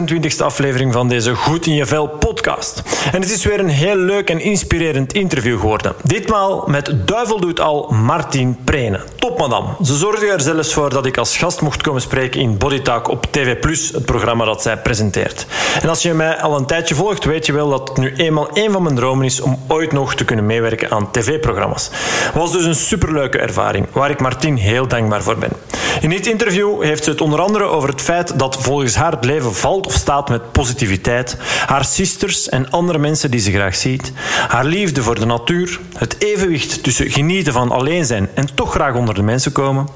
28e aflevering van deze Goed in je Vel podcast. En het is weer een heel leuk en inspirerend interview geworden. Ditmaal met Duivel doet al Martin Prene. Top madame. Ze zorgde er zelfs voor dat ik als gast mocht komen spreken in Bodytalk op TV+, het programma dat zij presenteert. En als je mij al een tijdje volgt, weet je wel dat het nu eenmaal een van mijn dromen is om ooit nog te kunnen meewerken aan tv-programma's. Was dus een superleuke ervaring, waar ik Martin heel dankbaar voor ben. In dit interview heeft ze het onder andere over het feit dat volgens haar het leven valt of staat met positiviteit, haar sisters en andere mensen die ze graag ziet, haar liefde voor de natuur, het evenwicht tussen genieten van alleen zijn en toch graag onder de mensen komen.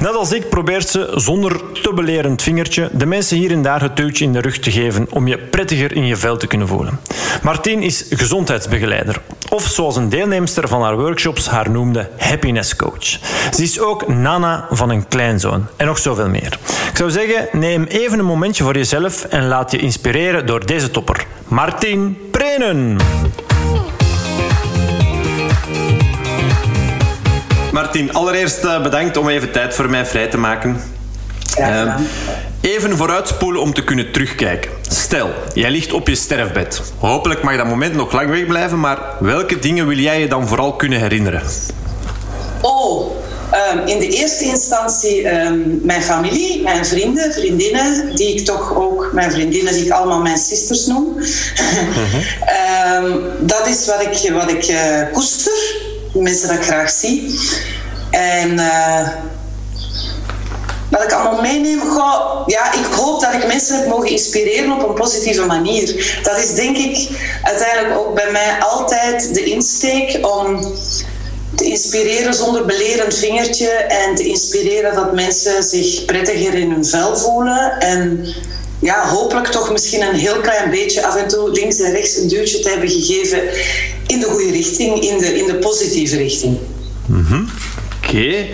Net als ik probeert ze zonder te belerend vingertje de mensen hier en daar het duwtje in de rug te geven om je prettiger in je vel te kunnen voelen. Martien is gezondheidsbegeleider, of zoals een deelnemster van haar workshops haar noemde, happiness coach. Ze is ook nana van een kleinzoon en nog zoveel meer. Ik zou zeggen, neem even een momentje voor jezelf en laat je inspireren door deze topper, Martin Prenen. Martin, allereerst eh, bedankt om even tijd voor mij vrij te maken. Uh, even vooruitspoelen om te kunnen terugkijken. Stel, jij ligt op je sterfbed. Hopelijk mag dat moment nog lang wegblijven, maar welke dingen wil jij je dan vooral kunnen herinneren? Oh, um, in de eerste instantie um, mijn familie, mijn vrienden, vriendinnen, die ik toch ook, mijn vriendinnen die ik allemaal mijn sisters noem. Um, dat is wat ik, wat ik uh, koester, mensen dat ik graag zie. En uh, wat ik allemaal meeneem, goh, ja, ik hoop dat ik mensen heb mogen inspireren op een positieve manier. Dat is denk ik uiteindelijk ook bij mij altijd de insteek om te inspireren zonder belerend vingertje en te inspireren dat mensen zich prettiger in hun vel voelen en ja, hopelijk toch misschien een heel klein beetje af en toe links en rechts een duwtje te hebben gegeven in de goede richting, in de, in de positieve richting. -hmm. Oké.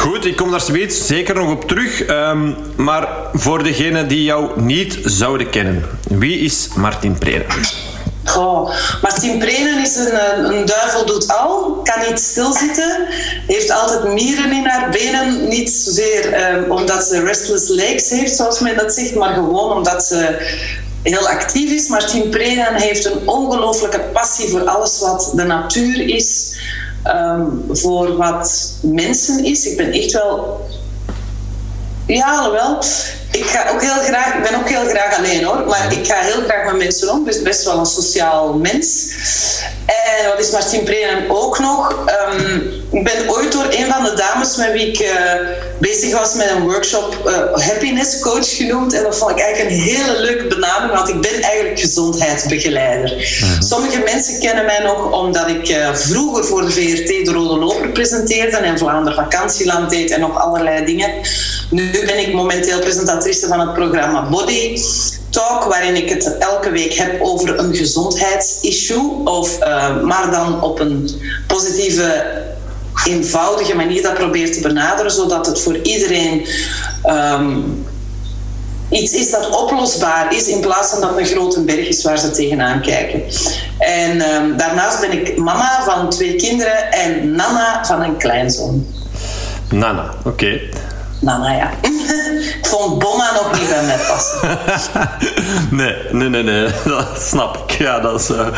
Goed, ik kom daar zoiets zeker nog op terug. Um, maar voor degenen die jou niet zouden kennen, wie is Martin Prenen? Oh, Martin Prenen is een, een duivel doet al, kan niet stilzitten, heeft altijd mieren in haar benen. Niet zozeer um, omdat ze restless legs heeft, zoals men dat zegt, maar gewoon omdat ze heel actief is. Martin Prenen heeft een ongelooflijke passie voor alles wat de natuur is, um, voor wat mensen is. Ik ben echt wel. Ja, wel. Ik ga ook heel graag, ik ben ook heel graag alleen hoor, maar ik ga heel graag met mensen om. Dus best wel een sociaal mens. En wat is Martin Prenen ook nog? Um, ik ben ooit door een van de dames met wie ik uh, bezig was met een workshop uh, happiness coach genoemd. En dat vond ik eigenlijk een hele leuke benaming, want ik ben eigenlijk gezondheidsbegeleider. Mm-hmm. Sommige mensen kennen mij nog omdat ik uh, vroeger voor de VRT de Rode Loper presenteerde en Vlaanderen vakantieland deed en nog allerlei dingen. Nu ben ik momenteel presentatrice van het programma Body talk waarin ik het elke week heb over een gezondheidsissue, of, uh, maar dan op een positieve, eenvoudige manier dat probeer te benaderen, zodat het voor iedereen um, iets is dat oplosbaar is, in plaats van dat een grote berg is waar ze tegenaan kijken. En um, daarnaast ben ik mama van twee kinderen en nana van een kleinzoon. Nana, oké. Nana, ja. ik vond Bomma nog niet bij mij passen. nee, nee, nee, nee. Dat snap ik. Ja, dat is... Uh... Oké.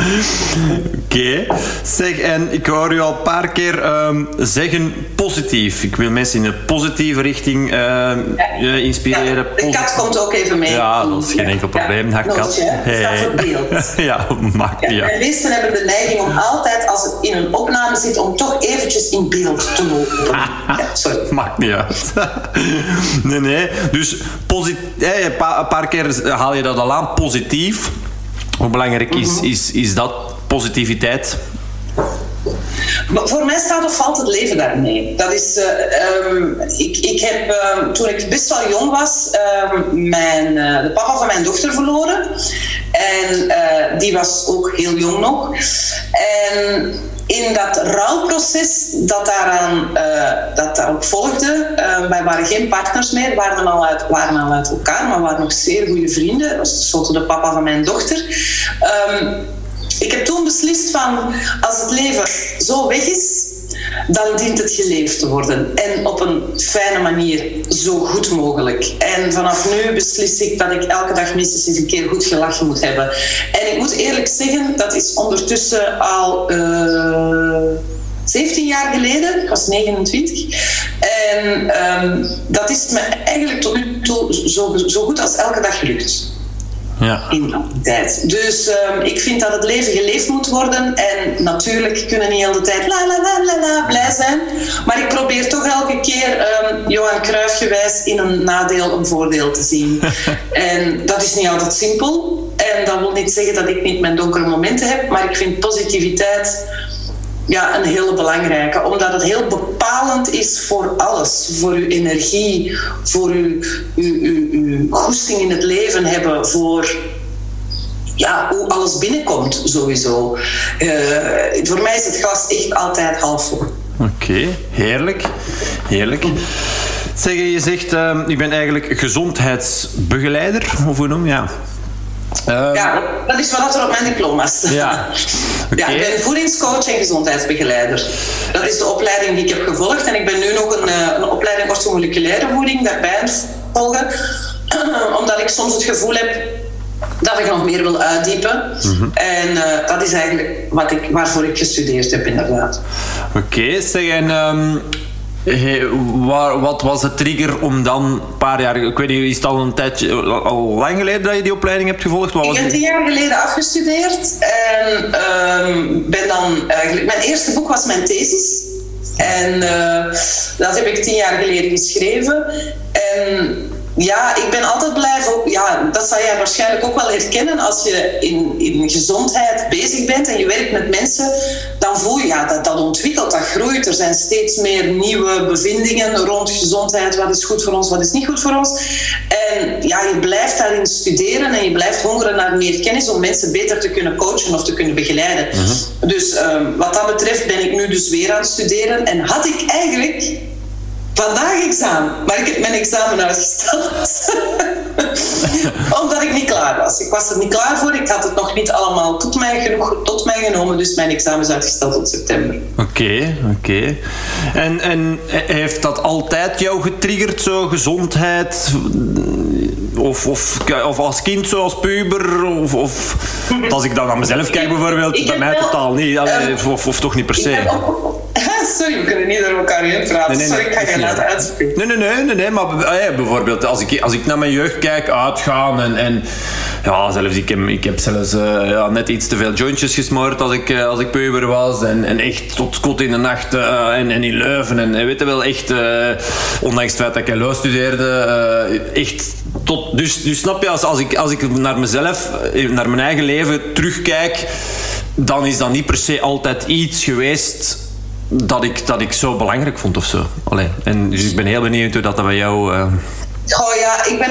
Okay. Zeg, en ik hoor u al een paar keer um, zeggen positief. Ik wil mensen in een positieve richting uh, ja. uh, inspireren. Ja, de kat komt ook even mee. Ja, dat is geen enkel probleem. Ja, kat. Hey. ja, maakt niet ja, meesten hebben de neiging om altijd, als het in een opname zit, om toch eventjes in beeld te lopen. ja, sorry. Maakt niet uit. nee, nee. Dus een paar, paar keer haal je dat al aan, positief. Hoe belangrijk is, is, is dat, positiviteit? Maar voor mij staat of valt het leven daarmee. Dat is, uh, um, ik, ik heb, uh, toen ik best wel jong was, uh, mijn, de papa van mijn dochter verloren. En die was ook heel jong nog. En in dat rouwproces dat daaraan uh, dat daarop volgde, uh, wij waren geen partners meer, waren al uit, waren al uit elkaar, maar waren nog zeer goede vrienden. Dat tenslotte de papa van mijn dochter. Um, ik heb toen beslist van, als het leven zo weg is, dan dient het geleefd te worden. En op een fijne manier, zo goed mogelijk. En vanaf nu beslis ik dat ik elke dag minstens eens een keer goed gelachen moet hebben. En ik moet eerlijk zeggen, dat is ondertussen al. Uh, eh, 17 jaar geleden, ik was 29. En um, dat is me eigenlijk tot nu toe zo, zo goed als elke dag gelukt ja. in tijd. Dus um, ik vind dat het leven geleefd moet worden. En natuurlijk kunnen niet heel de tijd la la la la la blij zijn. Maar ik probeer toch elke keer um, Johan Cruijff gewijs in een nadeel een voordeel te zien. en dat is niet altijd simpel. En dat wil niet zeggen dat ik niet mijn donkere momenten heb. Maar ik vind positiviteit ja, een hele belangrijke. Omdat het heel bepalend is voor alles. Voor uw energie, voor uw, uw, uw, uw goesting in het leven hebben, voor ja, hoe alles binnenkomt sowieso. Uh, voor mij is het glas echt altijd half vol. Oké, heerlijk. Heerlijk. Zeg, je zegt, uh, ik ben eigenlijk gezondheidsbegeleider, of hoe noem je? Ja. Um, ja, dat is wat er op mijn diploma staat. Ja. ja, ik ben voedingscoach en gezondheidsbegeleider. Dat is de opleiding die ik heb gevolgd. En ik ben nu nog een, eh, een opleiding orthomoleculaire voeding daarbij aan het volgen. Omdat ik soms het gevoel heb dat ik nog meer wil uitdiepen. Mhm. En uh, dat is eigenlijk wat ik, waarvoor ik gestudeerd heb, inderdaad. Oké, okay, zeg en... Um Hey, waar, wat was de trigger om dan een paar jaar... Ik weet niet, is het al een tijdje... Al lang geleden dat je die opleiding hebt gevolgd? Wat ik heb tien jaar geleden afgestudeerd. En um, ben dan eigenlijk... Mijn eerste boek was mijn thesis. En uh, dat heb ik tien jaar geleden geschreven. En ja, ik ben altijd blij voor. Ja, dat zal jij waarschijnlijk ook wel herkennen. Als je in, in gezondheid bezig bent en je werkt met mensen, dan voel je ja, dat dat ontwikkelt, dat groeit. Er zijn steeds meer nieuwe bevindingen rond gezondheid. Wat is goed voor ons, wat is niet goed voor ons. En ja, je blijft daarin studeren en je blijft hongeren naar meer kennis om mensen beter te kunnen coachen of te kunnen begeleiden. Mhm. Dus um, wat dat betreft ben ik nu dus weer aan het studeren. En had ik eigenlijk vandaag examen, maar ik heb mijn examen uitgesteld. Omdat ik niet klaar was. Ik was er niet klaar voor. Ik had het nog niet allemaal tot mij, genoeg, tot mij genomen. Dus mijn examen is uitgesteld tot september. Oké, oké. En, en heeft dat altijd jou getriggerd, zo gezondheid? Of, of, of als kind, zo als puber? Of, of als ik dan naar mezelf kijk bijvoorbeeld, bij mij totaal niet. Of, of, toch niet per se? Sorry, we kunnen niet door elkaar heen praten. Nee, nee, Sorry, ik ga je laten uitspreken. Nee, nee, nee, maar ah bijvoorbeeld als ik, als ik naar mijn jeugd kijk, uitgaan en, en ja, zelfs ik heb, ik heb zelfs uh, ja, net iets te veel jointjes gesmoord als ik, uh, als ik puber was en, en echt tot kot in de nacht uh, en, en in Leuven en, weet je wel, echt, ondanks het feit dat ik LO studeerde, echt tot, dus, dus snap je, als, als, ik, als ik naar mezelf, naar mijn eigen leven terugkijk, dan is dat niet per se altijd iets geweest dat ik, dat ik zo belangrijk vond of zo. Allee, en dus ik ben heel benieuwd hoe dat, dat bij jou... Uh... Oh ja, ik ben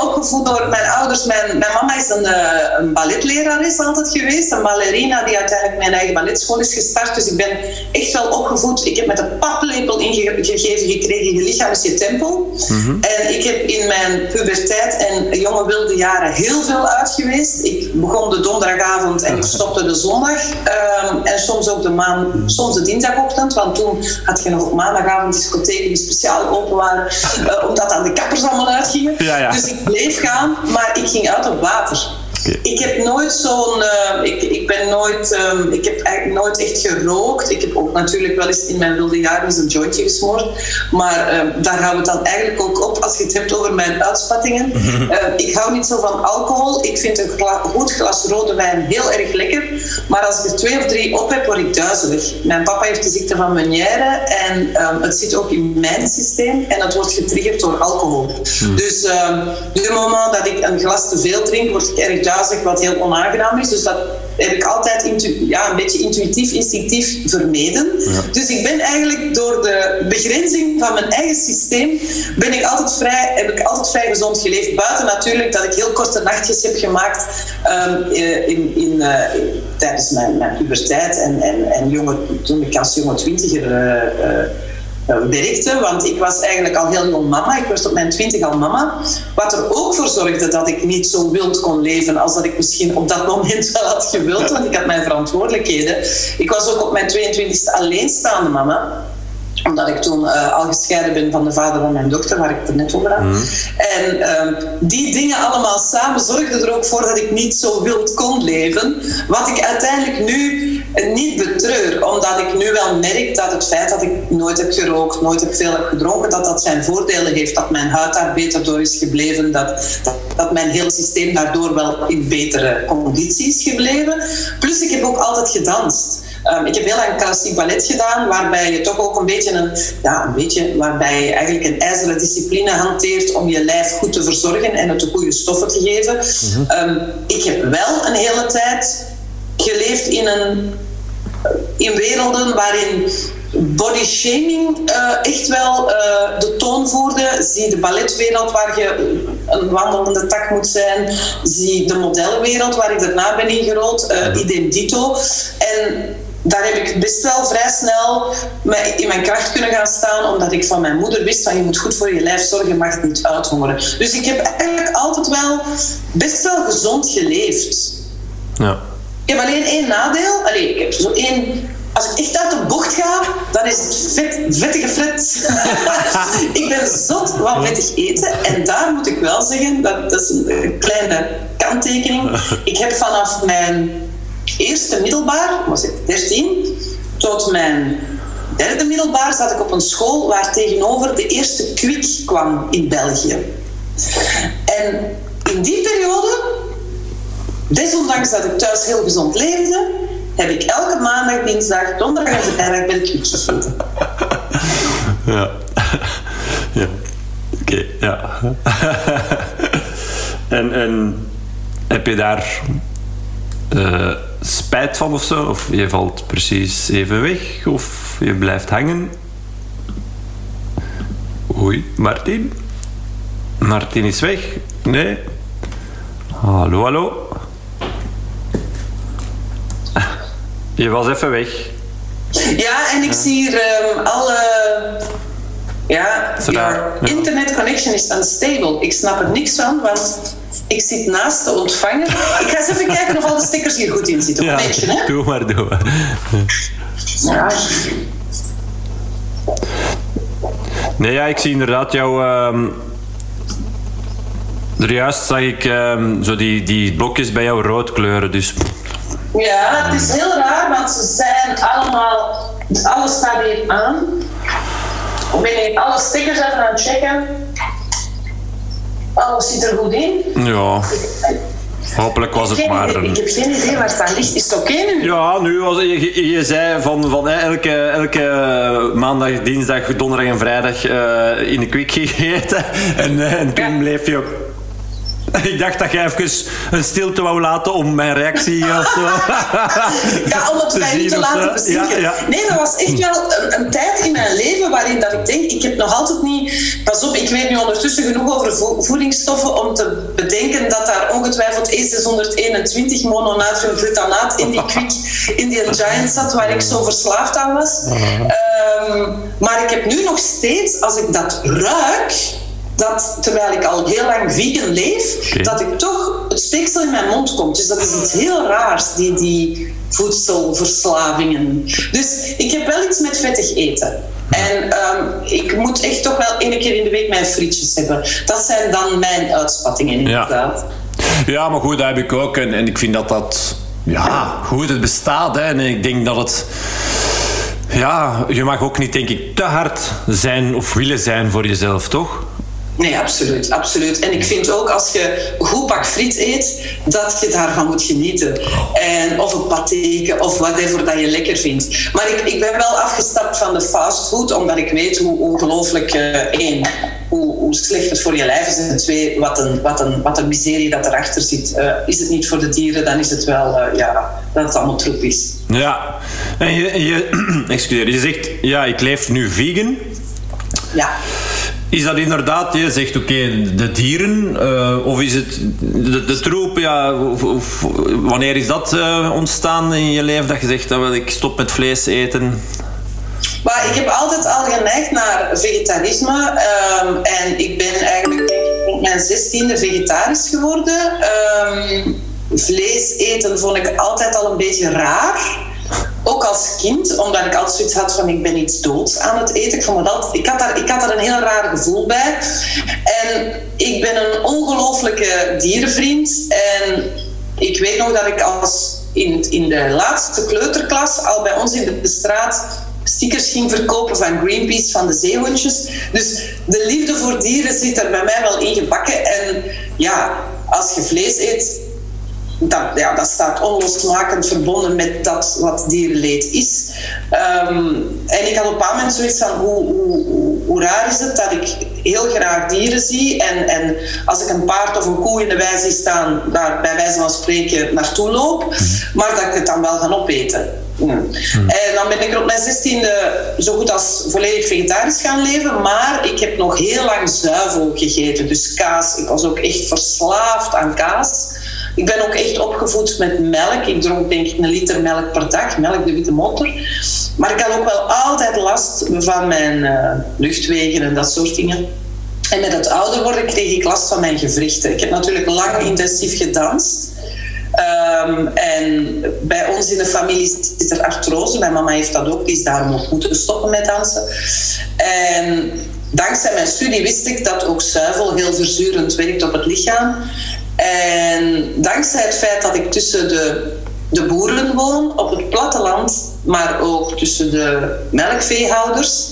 opgevoed door mijn ouders. Mijn, mijn mama is een, uh, een balletlerares altijd geweest. Een ballerina die uiteindelijk mijn eigen balletschool is gestart. Dus ik ben echt wel opgevoed. Ik heb met een paplepel ingegeven gekregen, je lichaam is je tempel. Mhm. En ik heb in mijn puberteit en jonge wilde jaren heel veel uit geweest. Ik begon de donderdagavond en ik stopte de zondag. Um, en soms ook de maan, soms de dinsdagochtend. Want toen had je nog op maandagavond discotheken die speciaal open waren. Uh, omdat aan de kappers allemaal uitgingen. Ja, ja. Dus ik bleef gaan, maar ik ging uit op water. Ik heb nooit zo'n. Uh, ik, ik ben nooit. Um, ik heb eigenlijk nooit echt gerookt. Ik heb ook natuurlijk wel eens in mijn wilde jaren eens een jointje gesmoord. Maar uh, daar gaan we het dan eigenlijk ook op als je het hebt over mijn uitspattingen. Uh, ik hou niet zo van alcohol. Ik vind een gla goed glas rode wijn heel erg lekker. Maar als ik er twee of drie op heb, word ik duizelig. Mijn papa heeft de ziekte van Meniere en um, het zit ook in mijn systeem en het wordt getriggerd door alcohol. Hmm. Dus op het moment dat ik een glas te veel drink, word ik erg duizelig, wat heel onaangenaam is. Dus dat heb ik altijd ja, een beetje intuïtief, instinctief vermeden. Dus ik ben eigenlijk door de begrenzing van mijn eigen systeem, ben ik altijd vrij, heb ik altijd vrij gezond geleefd. Buiten natuurlijk dat ik heel korte nachtjes heb gemaakt um, in, in, uh, tijdens mijn, mijn puberteit en, en, en jonge, toen ik als jonge twintiger... Uh, werkte, want ik was eigenlijk al heel jong mama. Ik werd op mijn twintig al mama. Wat er ook voor zorgde dat ik niet zo wild kon leven als dat ik misschien op dat moment wel had gewild, want ik had mijn verantwoordelijkheden. Ik was ook op mijn 22e alleenstaande mama omdat ik toen uh, al gescheiden ben van de vader van mijn dochter, waar ik het net over had. Mm. En uh, die dingen allemaal samen zorgden er ook voor dat ik niet zo wild kon leven. Wat ik uiteindelijk nu niet betreur, omdat ik nu wel merk dat het feit dat ik nooit heb gerookt, nooit heb veel heb gedronken, dat dat zijn voordelen heeft. Dat mijn huid daar beter door is gebleven, dat, dat, dat mijn heel systeem daardoor wel in betere conditie is gebleven. Plus ik heb ook altijd gedanst. Um, ik heb heel lang klassiek ballet gedaan, waarbij je toch ook een beetje een, ja, een beetje, waarbij je eigenlijk een ijzeren discipline hanteert om je lijf goed te verzorgen en het de goede stoffen te geven. Mm um, ik heb wel een hele tijd geleefd in een in werelden waarin body shaming uh, echt wel uh, de toon voerde. Zie de balletwereld waar je een wandelende tak moet zijn. Zie de modellenwereld waar ik daarna ben ingerold. Uh, idem dito. En daar heb ik best wel vrij snel in mijn kracht kunnen gaan staan, omdat ik van mijn moeder wist van je moet goed voor je lijf zorgen, je mag het niet uithongeren. Dus ik heb eigenlijk altijd wel best wel gezond geleefd. Ja. Ik heb alleen één nadeel. Allee, ik heb zo één als ik echt uit de bocht ga, dan is het vet, vettige fret. ik ben zot van vettig eten. En daar moet ik wel zeggen, dat, dat is een kleine kanttekening. Ik heb vanaf mijn eerste middelbaar, was ik 13, tot mijn derde middelbaar zat ik op een school waar tegenover de eerste kwik kwam in België. En in die periode, desondanks dat ik thuis heel gezond leefde, heb ik elke maandag, dinsdag, donderdag en vrijdag ben ik gegeten. Ja. Ja. Oké, ja. en, en heb je daar uh, spijt van of zo? Of je valt precies even weg? Of je blijft hangen? Oei, Martin? Martin is weg? Nee? Hallo, hallo? Je was even weg. Ja, en ik zie hier um, alle... Ja, your internet connection is unstable. Ik snap er niks van, want ik zit naast de ontvanger. Ik ga eens even kijken of al de stickers hier goed in zitten. Ja, beetje, hè? Doe maar, doe maar. Ja. Nee, ja, ik zie inderdaad jouw... Um, er juist zag ik um, zo die, die blokjes bij jou rood kleuren, dus... Ja, het is heel raar, want ze zijn allemaal... Alles staat hier aan. Ik ben alle stickers even aan het checken. Alles zit er goed in. Ja. Hopelijk was het maar een... Ik heb geen idee waar het aan ligt. Is het oké nu? Ja, nu was je, je zei van, van elke, elke maandag, dinsdag, donderdag en vrijdag uh, in de kwik gegeten. En, en toen ja. bleef je Ik dacht dat jij even een stilte wou laten om mijn reactie of zo. ja, om het mij niet te laten bezinken. Ja, Nee, dat was echt wel een, een, tijd in mijn leven waarin dat ik denk, ik heb nog altijd niet... Pas op, ik weet nu ondertussen genoeg over voedingsstoffen om te bedenken dat daar ongetwijfeld E621 mononatriumglutanaat in die quick, in die giant zat waar ik zo verslaafd aan was. Um, maar ik heb nu nog steeds, als ik dat ruik dat terwijl ik al heel lang vegan leef, dat ik toch het speeksel in mijn mond komt. Dus dat is iets heel raars, die, die voedselverslavingen. Dus ik heb wel iets met vettig eten. En um, ik moet echt toch wel één keer in de week mijn frietjes hebben. Dat zijn dan mijn uitspattingen inderdaad. Ja, ja maar goed, dat heb ik ook. En, en ik vind dat dat... Ja, goed, het bestaat. Hè. En ik denk dat het... Ja, je mag ook niet, denk ik, te hard zijn of willen zijn voor jezelf, toch? Nee, absoluut, absoluut. En ik vind ook als je goed pak friet eet, dat je daarvan moet genieten. En, of een patéke, of whatever dat je lekker vindt. Maar ik, ik ben wel afgestapt van de fastfood, omdat ik weet hoe ongelooflijk, uh, één, hoe, hoe, slecht het voor je lijf is. En twee, wat een, wat een, wat een miserie dat erachter zit. Uh, is het niet voor de dieren, dan is het wel, uh, ja, dat het allemaal troep is. Ja, en je, je, excuseer, je zegt, ja, ik leef nu vegan. Ja. Is dat inderdaad, je zegt oké, de dieren, uh, of is het de, troep, ja, wanneer is dat uh, ontstaan in je leven dat je zegt dat ik stop met vlees eten? Maar ik heb altijd al geneigd naar vegetarisme. Ehm, en ik ben eigenlijk op mijn zestiende vegetarisch geworden. Um, vlees eten vond ik altijd al een beetje raar. Ook als kind, omdat ik altijd zoiets had van ik ben iets doods aan het eten. Ik, ik, had daar, ik had daar een heel raar gevoel bij. En ik ben een ongelofelijke dierenvriend. En ik weet nog dat ik als in, in de laatste kleuterklas al bij ons in de straat stickers ging verkopen van Greenpeace, van de zeehondjes. Dus de liefde voor dieren zit er bij mij wel in gebakken. En ja, als je vlees eet, dat, ja, dat staat onlosmakend verbonden met dat wat dierenleed is. Um, en ik had op een moment zoiets van hoe, hoe, hoe, raar is het dat ik heel graag dieren zie en, en als ik een paard of een koe in de wei zie staan, daar bij wijze van spreken naartoe loop, mhm. maar dat ik het dan wel ga opeten. Mm. En dan ben ik er op mijn zestiende zo goed als volledig vegetarisch gaan leven. Maar ik heb nog heel lang zuivel gegeten. Dus kaas. Ik was ook echt verslaafd aan kaas. Ik ben ook echt opgevoed met melk. Ik dronk denk ik een liter melk per dag, melk de witte motor. Maar ik had ook wel altijd last van mijn uh, luchtwegen en dat soort dingen. En met het ouder worden kreeg ik last van mijn gewrichten. Ik heb natuurlijk lang intensief gedanst. Um, en bij ons in de familie zit er artrose. Mijn mama heeft dat ook, die is daarom ook moeten stoppen met dansen. En dankzij mijn studie wist ik dat ook zuivel heel verzurend werkt op het lichaam. En dankzij het feit dat ik tussen de, de boeren woon, op het platteland, maar ook tussen de melkveehouders,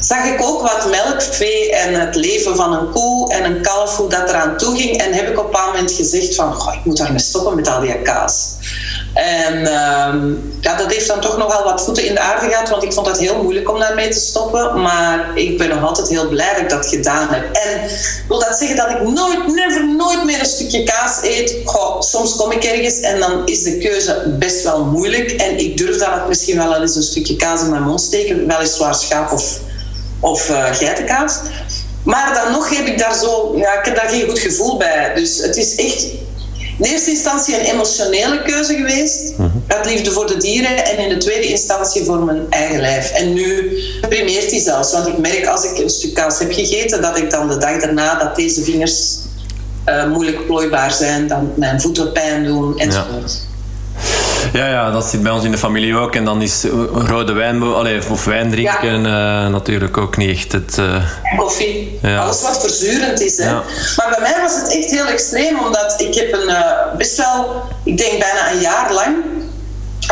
zag ik ook wat melkvee en het leven van een koe en een kalf, hoe dat eraan toe ging. En heb ik op een moment gezegd van, ik moet daarmee stoppen met al die kaas. En uh, ja, dat heeft dan toch nogal wat voeten in de aarde gehad, want ik vond het heel moeilijk om daarmee te stoppen. Maar ik ben nog altijd heel blij dat ik dat gedaan heb. En wil dat zeggen dat ik nooit, never, nooit meer een stukje kaas eet? Goh, soms kom ik ergens en dan is de keuze best wel moeilijk. En ik durf dan ook misschien wel eens een stukje kaas in mijn mond steken, weliswaar schaap of, of uh, geitenkaas. Maar dan nog heb ik daar zo, ja, ik heb daar geen goed gevoel bij. Dus het is echt in eerste instantie een emotionele keuze geweest. Mm Uit liefde voor de dieren. En in de tweede instantie voor mijn eigen lijf. En nu primeert die zelfs. Want ik merk als ik een stuk kaas heb gegeten, dat ik dan de dag daarna dat deze vingers uh, moeilijk plooibaar zijn. Dan mijn voeten pijn doen enzovoort. Ja, ja, dat zit bij ons in de familie ook. En dan is rode wijn allez, of wijn drinken ja. uh, natuurlijk ook niet echt het... Uh... Koffie. Ja. Alles wat verzurend is. Hè. Ja. Maar bij mij was het echt heel extreem, omdat ik heb een, uh, best wel, ik denk bijna een jaar lang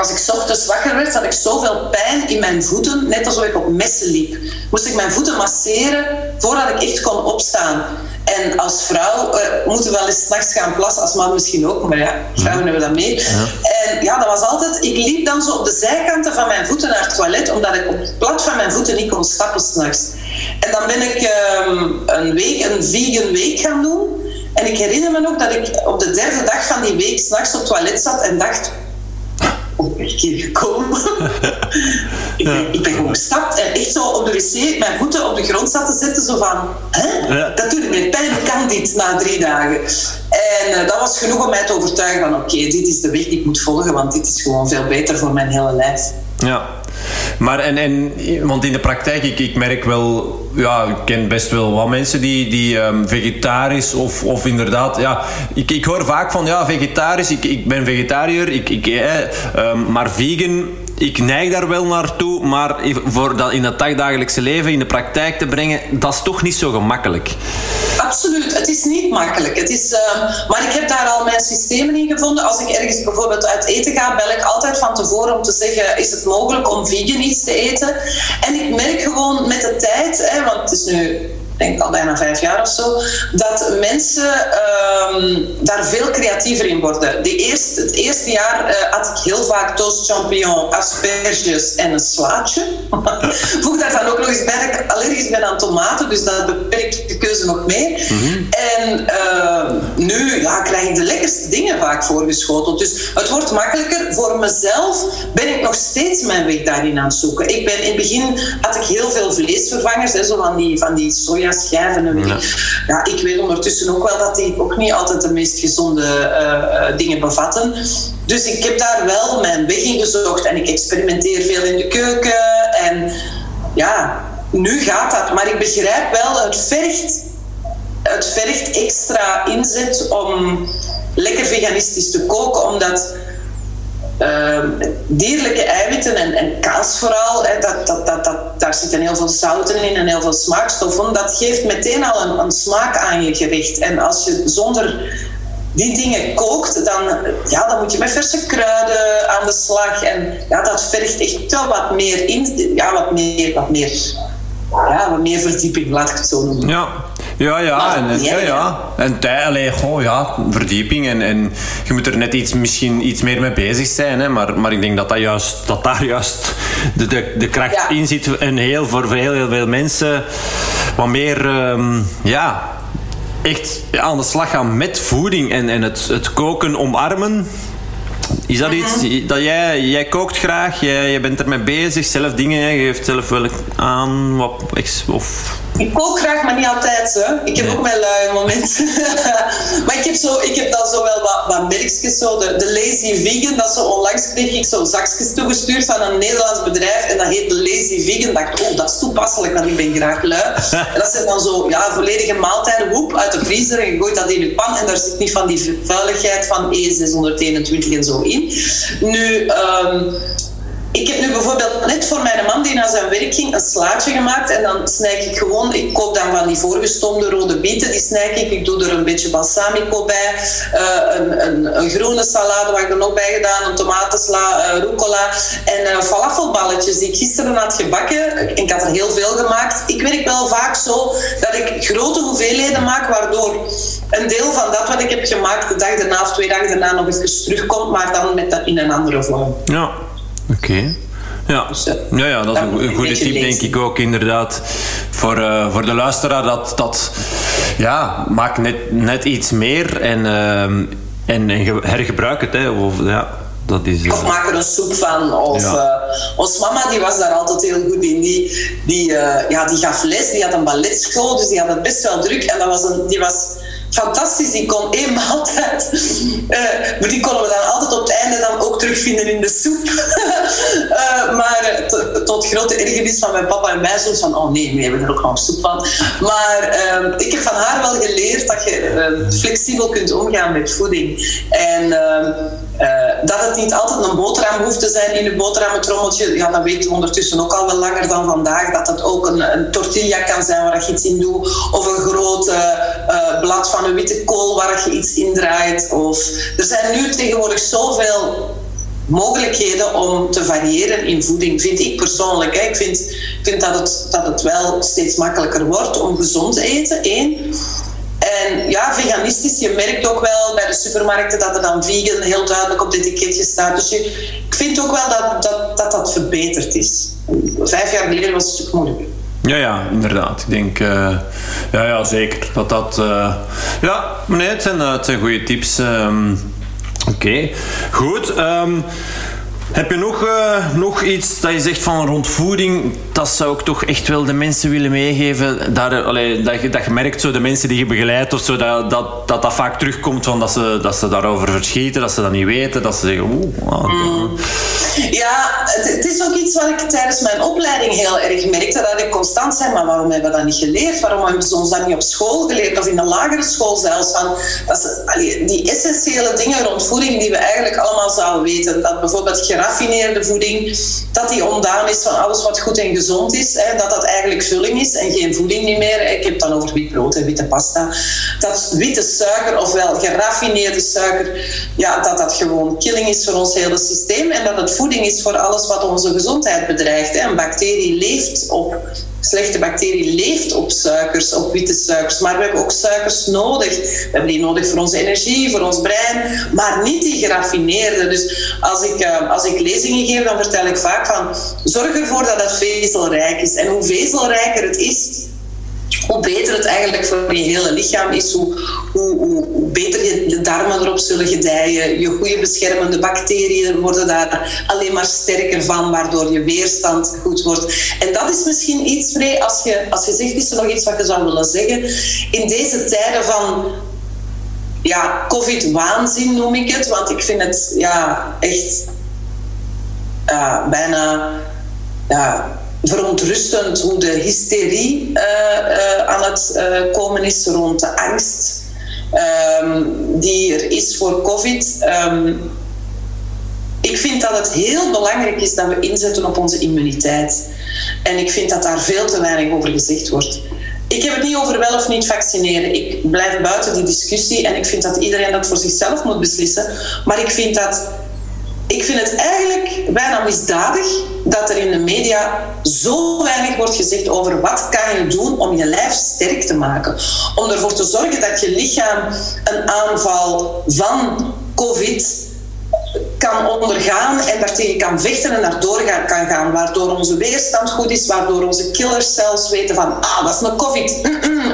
als ik ochtends wakker werd, had ik zoveel pijn in mijn voeten, net alsof ik op messen liep. Moest ik mijn voeten masseren voordat ik echt kon opstaan. En als vrouw uh, moeten we wel eens s'nachts gaan plassen, als man misschien ook, maar ja, vrouwen hebben dat mee. En ja, dat was altijd, ik liep dan zo op de zijkanten van mijn voeten naar het toilet, omdat ik op het plat van mijn voeten niet kon stappen s'nachts. En dan ben ik um, een week, een vegan week gaan doen. En ik herinner me nog dat ik op de derde dag van die week s'nachts op het toilet zat en dacht, ik hier gekomen. ik, ben, ik ben gewoon gestapt en echt zo op de wc mijn voeten op de grond zat te zetten. Zo van, hè? Dat doet me pijn, kan dit na drie dagen? En uh, dat was genoeg om mij te overtuigen van oké, dit is de weg die ik moet volgen, want dit is gewoon veel beter voor mijn hele lijf. Ja, maar en, en, want in de praktijk, ik, ik merk wel, ja, ik ken best wel wat mensen die, die um, vegetarisch of, of inderdaad, ja, ik, ik hoor vaak van, ja, vegetarisch, ik, ik ben vegetariër, ik, ik, eh, um, maar vegan, ik neig daar wel naartoe, maar voor dat in het dagdagelijkse leven, in de praktijk te brengen, dat is toch niet zo gemakkelijk. Absoluut, het is niet makkelijk. Het is, uh, maar ik heb daar al mijn systemen in gevonden. Als ik ergens bijvoorbeeld uit eten ga, bel ik altijd van tevoren om te zeggen: is het mogelijk om vegan iets te eten? En ik merk gewoon met de tijd, hè, want het is nu denk al bijna vijf jaar of zo, dat mensen um, daar veel creatiever in worden. De eerste, het eerste jaar uh, had ik heel vaak toast champignon, asperges en een slaatje. Voeg daar dan ook nog eens bij dat ik allergisch ben aan tomaten, dus dat beperkt de keuze nog meer. Mm -hmm. En uh, nu ja, krijg ik de lekkerste dingen vaak voorgeschoteld. Dus het wordt makkelijker. Voor mezelf ben ik nog steeds mijn weg daarin aan het zoeken. Ik ben, in het begin had ik heel veel vleesvervangers, hè, zo van die, van die soja schijven en weet ja, ik weet ondertussen ook wel dat die ook niet altijd de meest gezonde uh, dingen bevatten. Dus ik heb daar wel mijn weg in gezocht en ik experimenteer veel in de keuken. En ja, nu gaat dat. Maar ik begrijp wel, het vergt, het vergt extra inzet om lekker veganistisch te koken, omdat uh, dierlijke eiwitten en, en kaas vooral, hè, dat, dat, dat, dat, daar zitten heel veel zouten in en heel veel smaakstoffen. Dat geeft meteen al een, een smaak aan je gerecht. En als je zonder die dingen kookt, dan, ja, dan moet je met verse kruiden aan de slag. En ja, dat vergt echt wel wat meer in, ja, wat meer, wat meer, ja, wat meer verdieping, laat ik het zo noemen. Ja, ja, ja. en, ja, ja. En tijd, oh, ja, verdieping. En, en je moet er net iets, misschien iets meer mee bezig zijn. Hè, maar, maar ik denk dat, dat, juist, dat daar juist de, de, de kracht in zit. En heel, voor heel, heel veel mensen wat meer... Um, ja, echt aan de slag gaan met voeding en, en het, het koken omarmen. Is dat iets dat jij, jij kookt graag, jij, jij bent ermee bezig, zelf dingen, je geeft zelf wel aan wat, of ik kook graag, maar niet altijd. Hè. Ik heb ook mijn luie momenten. maar ik heb, zo, ik heb dan zo wel wat, wat merkjes. Zo de, de Lazy Vegan, dat zo onlangs kreeg ik zo zakjes toegestuurd van een Nederlands bedrijf. En dat heet de Lazy Vegan. dacht, oh, dat is toepasselijk, want ik ben graag lui. en dat zijn dan zo ja, volledige maaltijden, woep, uit de vriezer. En je gooit dat in je pan. En daar zit niet van die vuiligheid van E621 en zo in. Nu... Um, ik heb nu bijvoorbeeld net voor mijn man die naar zijn werk ging een slaatje gemaakt en dan snij ik gewoon, ik koop dan van die voorgestomde rode bieten, die snij ik, ik doe er een beetje balsamico bij, uh, een, groene salade waar ik er nog bij gedaan, een tomatensla, uh, rucola en uh, falafelballetjes die ik gisteren had gebakken. Ik had er heel veel gemaakt. Ik werk wel vaak zo dat ik grote hoeveelheden maak, waardoor een deel van dat wat ik heb gemaakt de dag daarna of twee dagen daarna nog eens terugkomt, maar dan met dat in een andere vorm. Ja. Oké. Ja. Eh, ja, ja, dat is een, goede tip, denk ik ook inderdaad. Voor, uh, voor de luisteraar, dat, dat ja, maak net, net iets meer en, uh, en, en hergebruik het. Hè. Of, ja, dat is, uh... Of maak er een soep van. Of, ja. ons mama die was daar altijd heel goed in. Die, die, ja, die gaf les, die had een balletschool, dus die had het best wel druk. En dat was een, die was fantastisch. Die kon één maaltijd, uh, die konden we dan altijd op het einde dan ook terugvinden in de soep. uh, maar tot grote ergernis van mijn papa en mij soms van, oh nee, we hebben er ook nog soep van. Maar uh, ik heb van haar wel geleerd dat je ehm, flexibel kunt omgaan met voeding. En ehm, uh, dat het niet altijd een boterham hoeft te zijn in je boterhammetrommeltje. Ja, dat weten we ondertussen ook al wel langer dan vandaag. Dat het ook een, een tortilla kan zijn waar je iets in doet. Of een groot uh, blad van een witte kool waar je iets in draait. Of, er zijn nu tegenwoordig zoveel mogelijkheden om te variëren in voeding, vind ik persoonlijk. Ik vind, vind dat, het, dat het wel steeds makkelijker wordt om gezond te eten, één. En ja, veganistisch, je merkt ook wel bij de supermarkten dat er dan vegan heel duidelijk op het etiketje staat. Dus je, ik vind ook wel dat dat, dat, dat verbeterd is. Vijf jaar geleden was het stuk moeilijker. Ja, ja, inderdaad. Ik denk, uh, ja, ja, zeker. Dat dat, uh, ja, nee, het zijn, het zijn goede tips. Um, Oké, goed. Um, heb je nog, uh, nog iets dat je zegt van rond voeding? Dat zou ik toch echt wel de mensen willen meegeven. Daar, allee, dat, je, dat je merkt, zo, de mensen die je begeleidt, of zo, dat, dat, dat dat vaak terugkomt van dat, ze, dat ze daarover verschieten, dat ze dat niet weten, dat ze zeggen, oeh. Mm. Ja, het, het, is ook iets wat ik tijdens mijn opleiding heel erg merkte, dat ik constant zei, maar waarom hebben we dat niet geleerd? Waarom hebben ze ons dat niet op school geleerd, of in de lagere school zelfs? Van, dat ze, allee, die essentiële dingen rond voeding die we eigenlijk allemaal zouden weten. Dat bijvoorbeeld geraffineerde voeding, dat die ontdaan is van alles wat goed en gezond is. Hè, dat dat eigenlijk vulling is en geen voeding niet meer. Ik heb het dan over wit brood en witte pasta. Dat witte suiker, ofwel geraffineerde suiker, ja, dat dat gewoon killing is voor ons hele systeem. En dat het voeding is voor alles wat onze gezondheid bedreigt. Hè. Een bacterie leeft op slechte bacterie leeft op suikers, op witte suikers. Maar we hebben ook suikers nodig. We hebben die nodig voor onze energie, voor ons brein, maar niet die geraffineerde. Dus als ik, uh, als ik lezingen geef, dan vertel ik vaak van zorg ervoor dat het vezelrijk is. En hoe vezelrijker het is, hoe beter het eigenlijk voor je hele lichaam is, hoe, hoe, beter je de darmen erop zullen gedijen. Je goede beschermende bacteriën worden daar alleen maar sterker van, waardoor je weerstand goed wordt. En dat is misschien iets, vrij als je, als je zegt, is er nog iets wat je zou willen zeggen? In deze tijden van ja, COVID-waanzin noem ik het, want ik vind het ja, echt bijna ja, verontrustend hoe de hysterie uh, uh, aan het uh, komen is rond de angst um, die er is voor COVID. Um, ik vind dat het heel belangrijk is dat we inzetten op onze immuniteit. En ik vind dat daar veel te weinig over gezegd wordt. Ik heb het niet over wel of niet vaccineren. Ik blijf buiten die discussie en ik vind dat iedereen dat voor zichzelf moet beslissen. Maar ik vind dat ik vind het eigenlijk bijna misdadig dat er in de media zo weinig wordt gezegd over wat kan je doen om je lijf sterk te maken. Om ervoor te zorgen dat je lichaam een aanval van COVID kan ondergaan en daartegen kan vechten en daardoor kan gaan. Waardoor onze weerstand goed is, waardoor onze killers zelfs weten van ah, dat is een covid,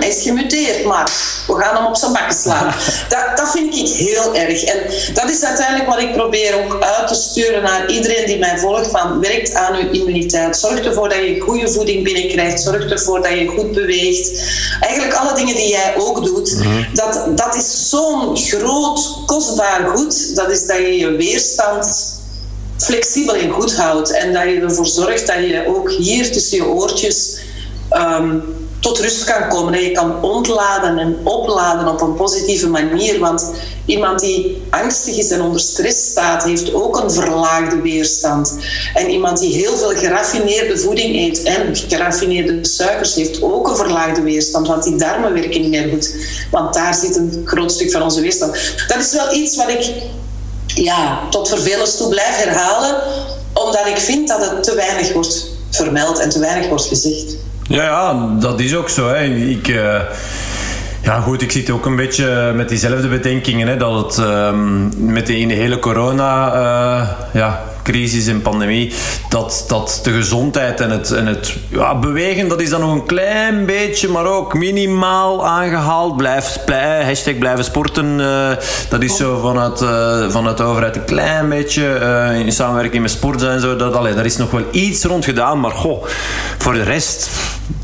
hij is gemuteerd, maar we gaan hem op zijn bakken slaan. Dat, dat vind ik heel erg. En dat is uiteindelijk wat ik probeer ook uit te sturen naar iedereen die mij volgt van werkt aan uw immuniteit. Zorg ervoor dat je goede voeding binnenkrijgt. Zorg ervoor dat je goed beweegt. Eigenlijk alle dingen die jij ook doet. Mhm. dat, dat is zo'n groot, kostbaar goed. Dat is dat je je weerstand flexibel en goed houdt. En dat je ervoor zorgt dat je ook hier tussen je oortjes um, tot rust kan komen. Dat je kan ontladen en opladen op een positieve manier. Want iemand die angstig is en onder stress staat, heeft ook een verlaagde weerstand. En iemand die heel veel geraffineerde voeding eet en geraffineerde suikers, heeft ook een verlaagde weerstand. Want die darmen werken niet meer goed. Want daar zit een groot stuk van onze weerstand. Dat is wel iets wat ik ja, tot vervelens toe blijf herhalen, omdat ik vind dat het te weinig wordt vermeld en te weinig wordt gezegd. Ja, ja dat is ook zo. Hè. Ik, uh, ja, goed, ik zit ook een beetje met diezelfde bedenkingen. Hè, dat het um, met de, hele corona. Uh, ja, crisis en pandemie, dat, dat de gezondheid en het, en het ja, bewegen, dat is dan nog een klein beetje, maar ook minimaal aangehaald. Blijf, blij, hashtag blijven sporten, uh, dat is zo vanuit, uh, vanuit de overheid een klein beetje uh, in samenwerking met sport en zo. Dat, allee, daar is nog wel iets rond gedaan, maar goh, voor de rest,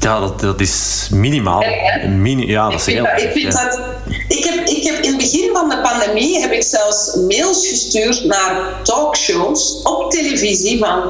ja, dat, dat is minimaal. Mini, ja, dat is heel ik, vind dat, ik, heb, ik heb in het begin van de pandemie heb ik zelfs mails gestuurd naar talkshows op televisie van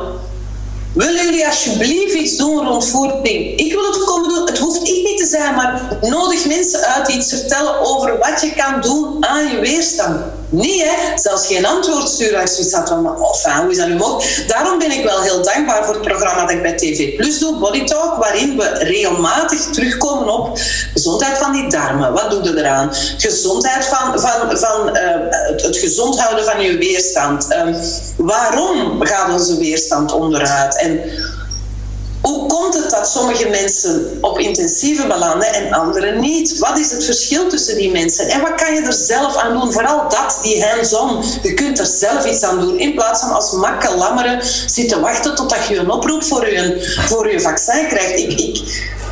Willen jullie alsjeblieft iets doen rond voeding? Ik wil het komen doen. Het hoeft ik niet te zijn, maar nodig mensen uit die iets vertellen over wat je kan doen aan je weerstand. Nee, hè? zelfs geen antwoord sturen als je zoiets had van, oh, hoe is dat nu mogelijk? Daarom ben ik wel heel dankbaar voor het programma dat ik bij TV Plus doe, Body Talk, waarin we regelmatig terugkomen op gezondheid van die darmen. Wat doe je eraan? Gezondheid van, van, van uh, het, gezond houden van je weerstand. Uh, waarom gaat onze weerstand onderuit? En hoe komt het dat sommige mensen op intensieve belanden en anderen niet? Wat is het verschil tussen die mensen? En wat kan je er zelf aan doen? Vooral dat, die hands-on. Je kunt er zelf iets aan doen. In plaats van als makke lammeren zitten wachten totdat je een oproep voor je, voor je vaccin krijgt. Ik, ik,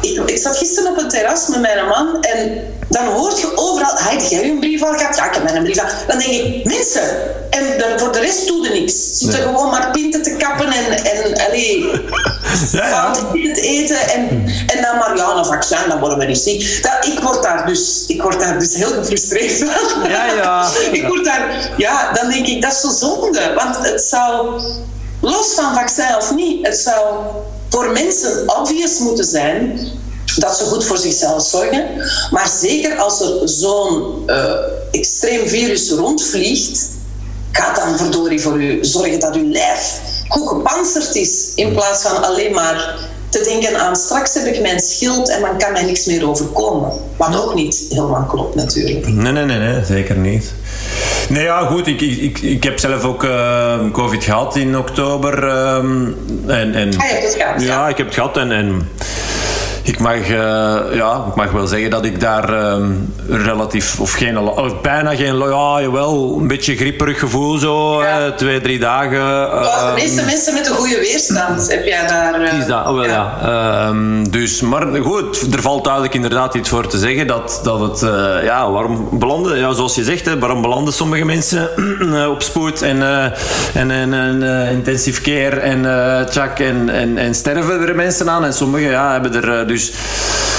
ik, ik zat gisteren op een terras met mijn man en dan hoort je overal, heb jij een brief al gehad? Ja, ik heb mijn brief al. Dan denk ik, mensen, en voor de rest doe je niks. Zitten nee. gewoon maar pinten te kappen en, en allee, ja, ja. te eten en, en dan maar, ja, een vaccin, dan worden we niet ziek. Dat, ik, word daar dus, ik word daar dus heel gefrustreerd van. Ja, ja. ik word daar, ja, dan denk ik, dat is zo zonde. Want het zou, los van vaccin of niet, het zou voor mensen obvious moeten zijn dat ze goed voor zichzelf zorgen. Maar zeker als er zo'n uh, extreem virus rondvliegt, gaat dan verdorie voor u zorgen dat uw lijf goed gepanzerd is. In plaats van alleen maar te denken aan straks heb ik mijn schild en dan kan mij niks meer overkomen. Wat ook niet helemaal klopt natuurlijk. Nee, nee, nee, nee zeker niet. Nee, ja, goed. Ik, ik, ik heb zelf ook uh, COVID gehad in oktober. Uh, en, en, ah, gehad? Ja, ik heb het gehad. En, en ik mag, uh, ja, ik mag wel zeggen dat ik daar um, relatief, of geen, of bijna geen, ja, jawel, een beetje grieperig gevoel zo, ja. uh, twee, drie dagen. Uh, de meeste mensen met een goede weerstand heb jij daar. is dat, oh, wel ja. ja. Um, dus, maar goed, er valt duidelijk inderdaad iets voor te zeggen dat, dat het, ja, waarom belanden, ja, zoals je zegt, hè, waarom belanden sommige mensen op spoed en, en, en, en intensive care en tjak en, en, en sterven er mensen aan en sommigen ja, hebben er dus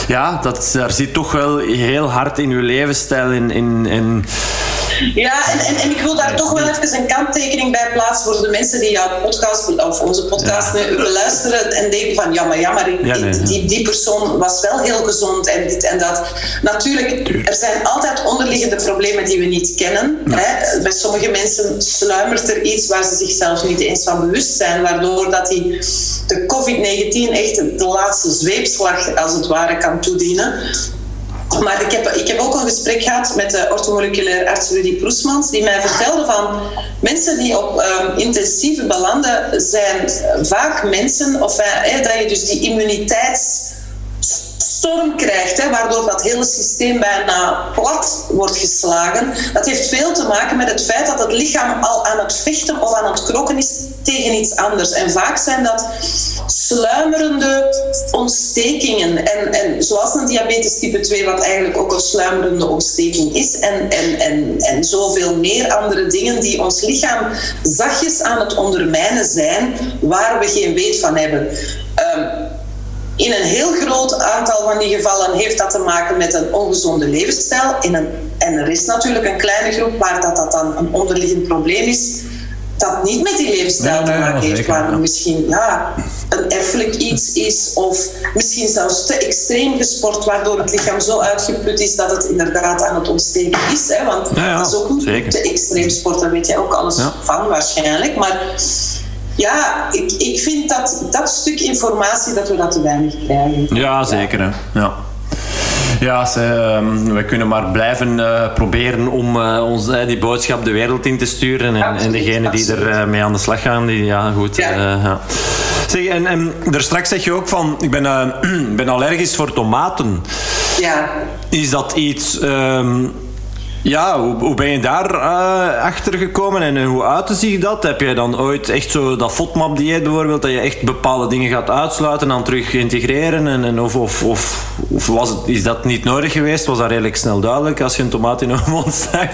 ja, dat, daar zit toch wel heel hard in uw levensstijl in, in, in ja, en, en, en, ik wil daar toch wel even een kanttekening bij plaatsen voor de mensen die jouw podcast of onze podcast ja. beluisteren en denken van ja, maar ja, maar die, die, die, persoon was wel heel gezond en dit en dat. Natuurlijk, er zijn altijd onderliggende problemen die we niet kennen. Hè. Bij sommige mensen sluimert er iets waar ze zichzelf niet eens van bewust zijn, waardoor dat die de COVID-19 echt de laatste zweepslag als het ware kan toedienen. Maar ik heb, ik heb ook een gesprek gehad met de orthomoleculair arts Rudy Proesmans, die mij vertelde van mensen die op um, intensieve belanden zijn vaak mensen, of uh, dat je dus die immuniteits storm krijgt, hè, waardoor dat hele systeem bijna plat wordt geslagen. Dat heeft veel te maken met het feit dat het lichaam al aan het vechten of aan het krokken is tegen iets anders. En vaak zijn dat sluimerende ontstekingen. En, en zoals een diabetes type 2, wat eigenlijk ook een sluimerende ontsteking is. En, en, en, en zoveel meer andere dingen die ons lichaam zachtjes aan het ondermijnen zijn, waar we geen weet van hebben. Um, in een heel groot aantal van die gevallen heeft dat te maken met een ongezonde levensstijl. In een, en er is natuurlijk een kleine groep waar dat, dat dan een onderliggend probleem is dat niet met die levensstijl te maken heeft, waar misschien ja, een erfelijk iets is of misschien zelfs te extreem gesport, waardoor het lichaam zo uitgeput is dat het inderdaad aan het ontsteken is. Hè? Want ja, dat is ook niet te extreem sport, daar weet jij ook alles van waarschijnlijk. Maar ja, ik, ik vind dat dat stuk informatie dat we dat te weinig krijgen. Ja, zeker. Hè. Ja. Ja, ze, we kunnen maar blijven uh, proberen om uh, ons, uh, die boodschap de wereld in te sturen. En, en degenen die er mee aan de slag gaan, die, ja, goed. Ja. ja. Zeg, en, en daar straks zeg je ook van, ik ben, ben allergisch voor tomaten. Ja. Is dat iets... Ehm, ja, hoe, hoe, ben je daar uh, achter gekomen en hoe uitte zich dat? Heb jij dan ooit echt zo dat FODMAP-dieet bijvoorbeeld, dat je echt bepaalde dingen gaat uitsluiten en dan terug integreren? En, en of of, of, of, was het, is dat niet nodig geweest? Was dat redelijk snel duidelijk als je een tomaat in je mond stak?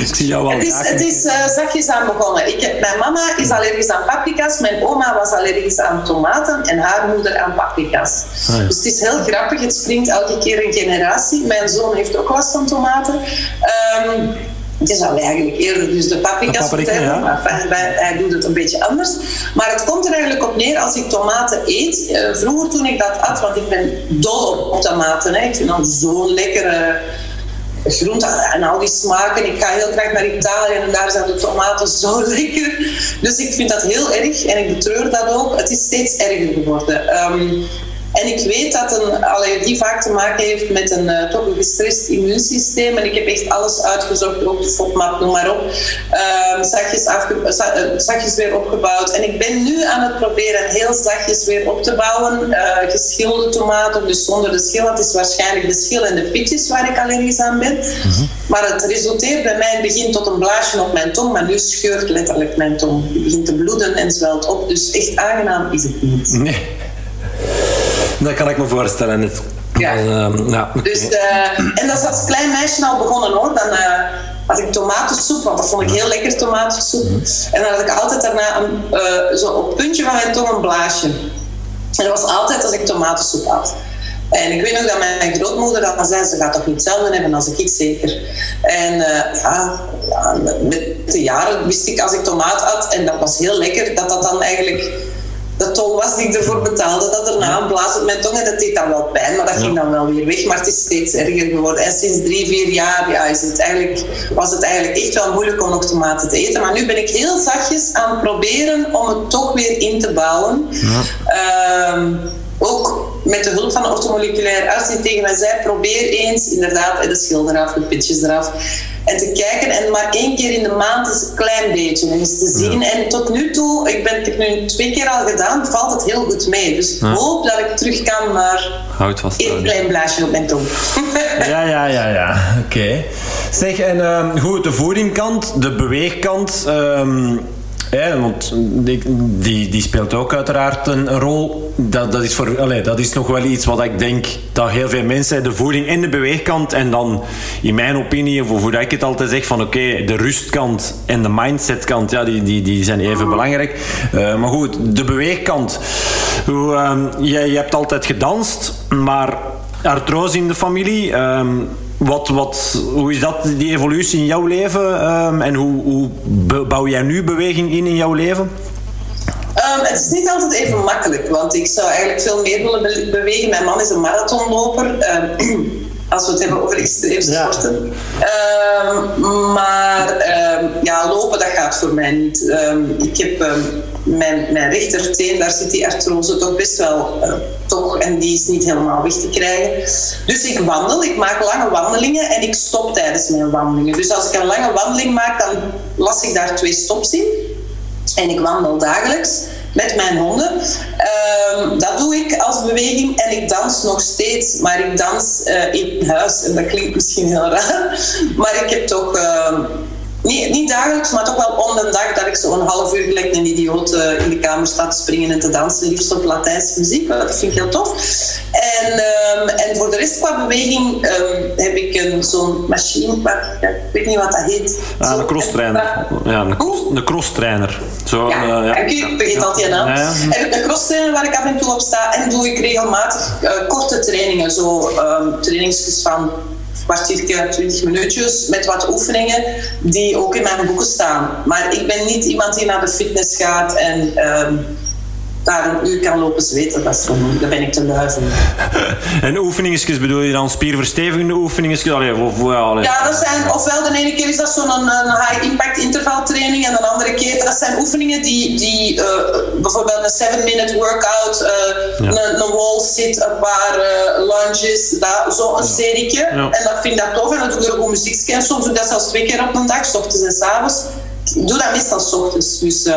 ik zie jou wel Het is, het is uh, zachtjes aan begonnen. Ik heb, mijn mama is allergisch aan paprika's, mijn oma was allergisch aan tomaten en haar moeder aan paprika's. Ah, dus het is heel grappig, het springt elke keer een generatie. Mijn zoon heeft ook last van tomaten. Um, het is al eigenlijk eerder dus de paprika's paprika, ja. maar hij, hij, doet het een beetje anders. Maar het komt er eigenlijk op neer als ik tomaten eet. Uh, vroeger toen ik dat at, want ik ben dol op tomaten. Hè. Ik vind dat zo'n lekkere groente en al die smaken. Ik ga heel graag naar Italië en daar zijn de tomaten zo lekker. Dus ik vind dat heel erg en ik betreur dat ook. Het is steeds erger geworden. Um, en ik weet dat een allergie vaak te maken heeft met een uh, toch een gestrest immuunsysteem. En ik heb echt alles uitgezocht, ook de FODMAP, noem maar op. Uh, zachtjes, afge uh, zachtjes weer opgebouwd. En ik ben nu aan het proberen heel zachtjes weer op te bouwen. Uh, geschilde tomaten, dus zonder de schil. Dat is waarschijnlijk de schil en de pitjes waar ik allergisch aan ben. Mhm. Maar het resulteert bij mij in het begin tot een blaasje op mijn tong. Maar nu scheurt letterlijk mijn tong. Het begint te bloeden en zwelt op. Dus echt aangenaam is het niet. Nee. Dat kan ik me voorstellen. Het, ja. Uh, ja dus, uh, en dat is als klein meisje al begonnen hoor. Dan uh, had ik tomatensoep, want dat vond ik heel lekker tomatensoep. Mhm. En dan had ik altijd daarna een, uh, zo op het puntje van mijn tong een blaasje. En dat was altijd als ik tomatensoep had. En ik weet nog dat mijn grootmoeder dan zei, ze gaat toch niet hetzelfde hebben als ik, zeker. En ja, ja, met de jaren wist ik als ik tomaat had, en dat was heel lekker, dat dat dan eigenlijk de tol was die ik ervoor betaalde, dat erna een blaas op mijn tong en dat deed dan wel pijn, maar dat ging dan wel weer weg. Maar het is steeds erger geworden. En sinds drie, vier jaar ja, is het eigenlijk, was het eigenlijk echt wel moeilijk om nog tomaten te eten. Maar nu ben ik heel zachtjes aan het proberen om het toch weer in te bouwen. Ja. Ehm, ook met de hulp van een orthomoleculair arts die tegen mij zei, probeer eens inderdaad de schil eraf, de pitjes eraf. En te kijken en maar één keer in de maand is een klein beetje en eens te zien. En tot nu toe, ik, ben, ik heb nu twee keer al gedaan, valt het heel goed mee. Dus ik hoop dat ik terug kan naar Houd vast, één klein blaasje op mijn tong. ja, ja, ja, ja. Oké. Zeg, en um, goed, de voedingkant, de beweegkant... Um, ja, want die, die, die, speelt ook uiteraard een, rol. Dat, dat, is voor, allez, dat is nog wel iets wat ik denk dat heel veel mensen, de voeding en de beweegkant, en dan in mijn opinie, of hoe ik het altijd zeg, van oké, de rustkant en de mindsetkant, ja, die, die, die zijn even belangrijk. Uh, maar goed, de beweegkant. Hoe, um, je, je hebt altijd gedanst, maar artrose in de familie. Um, wat, wat, hoe is dat, die evolutie in jouw leven? Um, en hoe, hoe bouw jij nu beweging in in jouw leven? Um, het is niet altijd even makkelijk, want ik zou eigenlijk veel meer willen bewegen. Mijn man is een marathonloper. Um, als we het hebben over extreem sporten. Ja. maar lopen, dat gaat voor mij niet. ik heb mijn, mijn rechterteen, daar zit die artrose toch best wel uh, toch, en die is niet helemaal weg te krijgen. Dus ik wandel, ik maak lange wandelingen en ik stop tijdens mijn wandelingen. Dus als ik een lange wandeling maak, dan las ik daar twee stops in. En ik wandel dagelijks met mijn honden. Um, dat doe ik als beweging en ik dans nog steeds, maar ik dans uh, in huis en dat klinkt misschien heel raar, maar ik heb toch niet, niet dagelijks, maar toch wel om de dag dat ik zo een half uur gelijk een idioot uh, in de kamer sta te springen en te dansen, liefst op Latijnse muziek. Dat vind ik heel tof. En, um, en voor de rest qua beweging um, heb ik een, zo'n machine, maar, ja, ik weet niet wat dat heet. Ah, een crosstrainer. Ja, een, cross, een crosstrainer. Zo, ja, uh, ja. ik vergeet altijd je naam. Ja, ja. En een crosstrainer waar ik af en toe op sta en doe ik regelmatig uh, korte trainingen, zo um, trainingsjes van kwartiertje, 20 minuutjes met wat oefeningen die ook in mijn boeken staan. Maar ik ben niet iemand die naar de fitness gaat en um, daar een uur kan lopen zweten. Dat is gewoon, daar ben ik te lui voor. en oefeningetjes bedoel je dan spierverstevigende oefeningetjes? Allee, of, allee. Ja, dat zijn, ofwel de ene keer is dat zo'n high-impact intervaltraining en de andere keer, dat zijn oefeningen die, die uh, bijvoorbeeld een 7-minute workout, uh, ja. een, een wall sit, een paar uh, lunges, dat, zo een serietje. Ja. En dat vind ik dat tof en dan doe ik ook muziek. Soms doe ik dat zelfs twee keer op een dag, s ochtends en s avonds. Ik doe dat meestal s ochtends. Dus,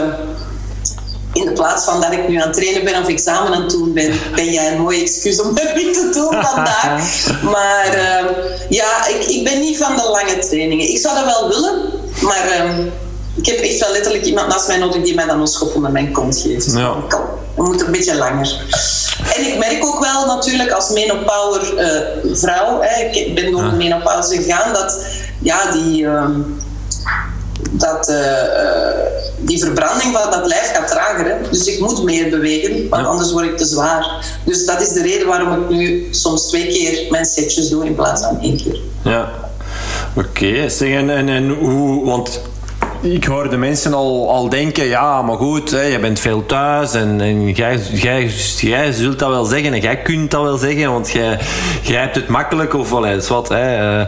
in de plaats van dat ik nu aan het trainen ben of examen aan het doen ben, ben jij een mooi excuus om het niet te doen vandaag. Maar uh, ja, ik, ik ben niet van de lange trainingen. Ik zou dat wel willen, maar uh, ik heb echt wel letterlijk iemand naast mij nodig die mij dan een schop onder mijn kont geeft. Ja. Kom, we moeten een beetje langer. En ik merk ook wel natuurlijk als menopower uh, vrouw, hè, ik ben door de menopauze gegaan, dat ja, die ehm, dat uh, die verbranding van dat lijf gaat trager. Hè? Dus ik moet meer bewegen, want anders word ik te zwaar. Dus dat is de reden waarom ik nu soms twee keer mijn setjes doe in plaats van één keer. Ja, oké. Okay. En, en, en hoe, want ik hoor de mensen al, al denken, ja, maar goed, hè, je bent veel thuis en, en jij, jij, jij zult dat wel zeggen en jij kunt dat wel zeggen, want jij, jij hebt het makkelijk of wel eens wat. Hè, uh,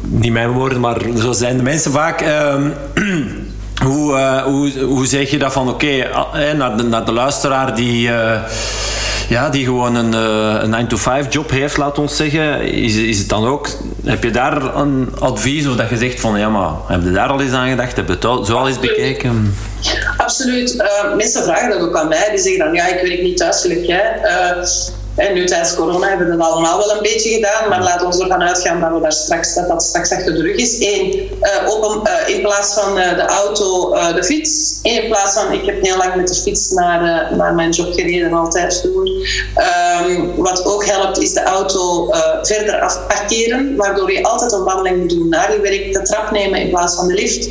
niet mijn woorden, maar zo zijn de mensen vaak. Uh, hoe, uh, hoe, hoe zeg je dat van, oké, okay, naar, de, naar de luisteraar die ja, die gewoon een, uh, een 9-to-5 job heeft, laat ons zeggen, is, is het dan ook, heb je daar een advies of dat je zegt van ja, maar heb je daar al eens aan gedacht? Heb je het zo al eens bekeken? Absoluut. Uh, mensen vragen dat ook aan mij. Die zeggen dan ja, ik werk niet thuis gelijk jij. Uh, en nu tijdens corona hebben we dat allemaal wel een beetje gedaan, maar laten we ervan uitgaan dat, we daar straks, dat dat straks achter de rug is. Eén, uh, op uh, in plaats van uh, de auto de fiets. In plaats van, ik heb heel lang met de fiets naar, naar mijn job gereden, altijd door. Um, wat ook helpt, is de auto verder afparkeren, waardoor je altijd een wandeling moet doen naar je werk, de trap nemen in plaats van de lift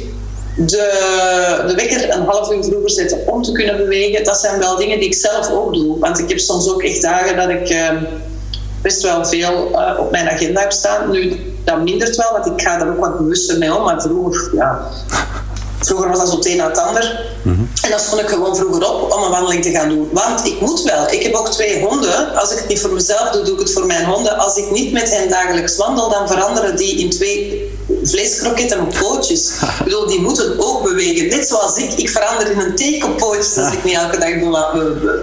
de, de wekker een half uur vroeger zetten om te kunnen bewegen, dat zijn wel dingen die ik zelf ook doe. Want ik heb soms ook echt dagen dat ik uh, best wel veel uh, op mijn agenda heb staan. Nu, dat mindert wel, want ik ga er ook wat bewuster mee om. Maar vroeger, ja, vroeger was dat zo het een na het ander. Mm -hmm. En dan stond ik gewoon vroeger op om een wandeling te gaan doen. Want ik moet wel. Ik heb ook twee honden. Als ik het niet voor mezelf doe, doe ik het voor mijn honden. Als ik niet met hen dagelijks wandel, dan veranderen die in twee vleeskroketten pootjes. Ik bedoel, die moeten ook bewegen. Net zoals ik. Ik verander in een tekenpootje als ik niet elke dag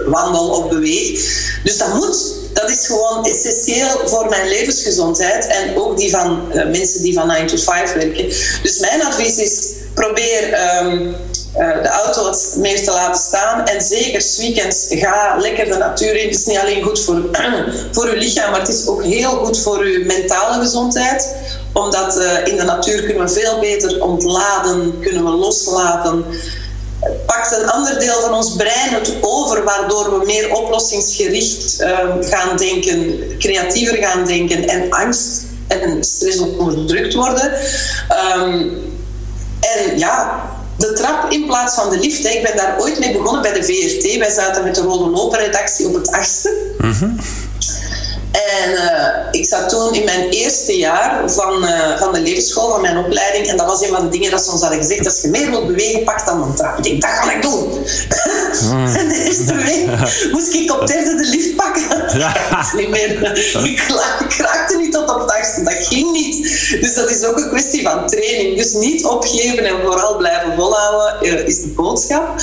wandel of beweeg. Dus dat moet. dat is gewoon essentieel voor mijn levensgezondheid en ook die van uh, mensen die van 9 to 5 werken. Dus mijn advies is: probeer. Um, uh, de auto wat meer te laten staan. En zeker weekends ga lekker de natuur in. Het is niet alleen goed voor, voor uw lichaam, maar het is ook heel goed voor uw mentale gezondheid. Omdat uh, in de natuur kunnen we veel beter ontladen, kunnen we loslaten pakt een ander deel van ons brein het over, waardoor we meer oplossingsgericht um, gaan denken, creatiever gaan denken en angst en stress onderdrukt worden. Um, en ja, de trap in plaats van de lift. Ik ben daar ooit mee begonnen bij de VRT. Wij zaten met de Rode Lopen-redactie op het achtste. Mm en uh, ik zat toen in mijn eerste jaar van, uh, van de levensschool, van mijn opleiding. En dat was een van de dingen dat ze ons hadden gezegd. Als je meer wilt bewegen, pak dan een trap. Ik denk, dat ga ik doen. Mm. en de eerste week moest ik op derde de lift pakken. Ja. niet meer. Ik, ik raakte niet tot op het Dat ging niet. Dus dat is ook een kwestie van training. Dus niet opgeven en vooral blijven volhouden uh, is de boodschap.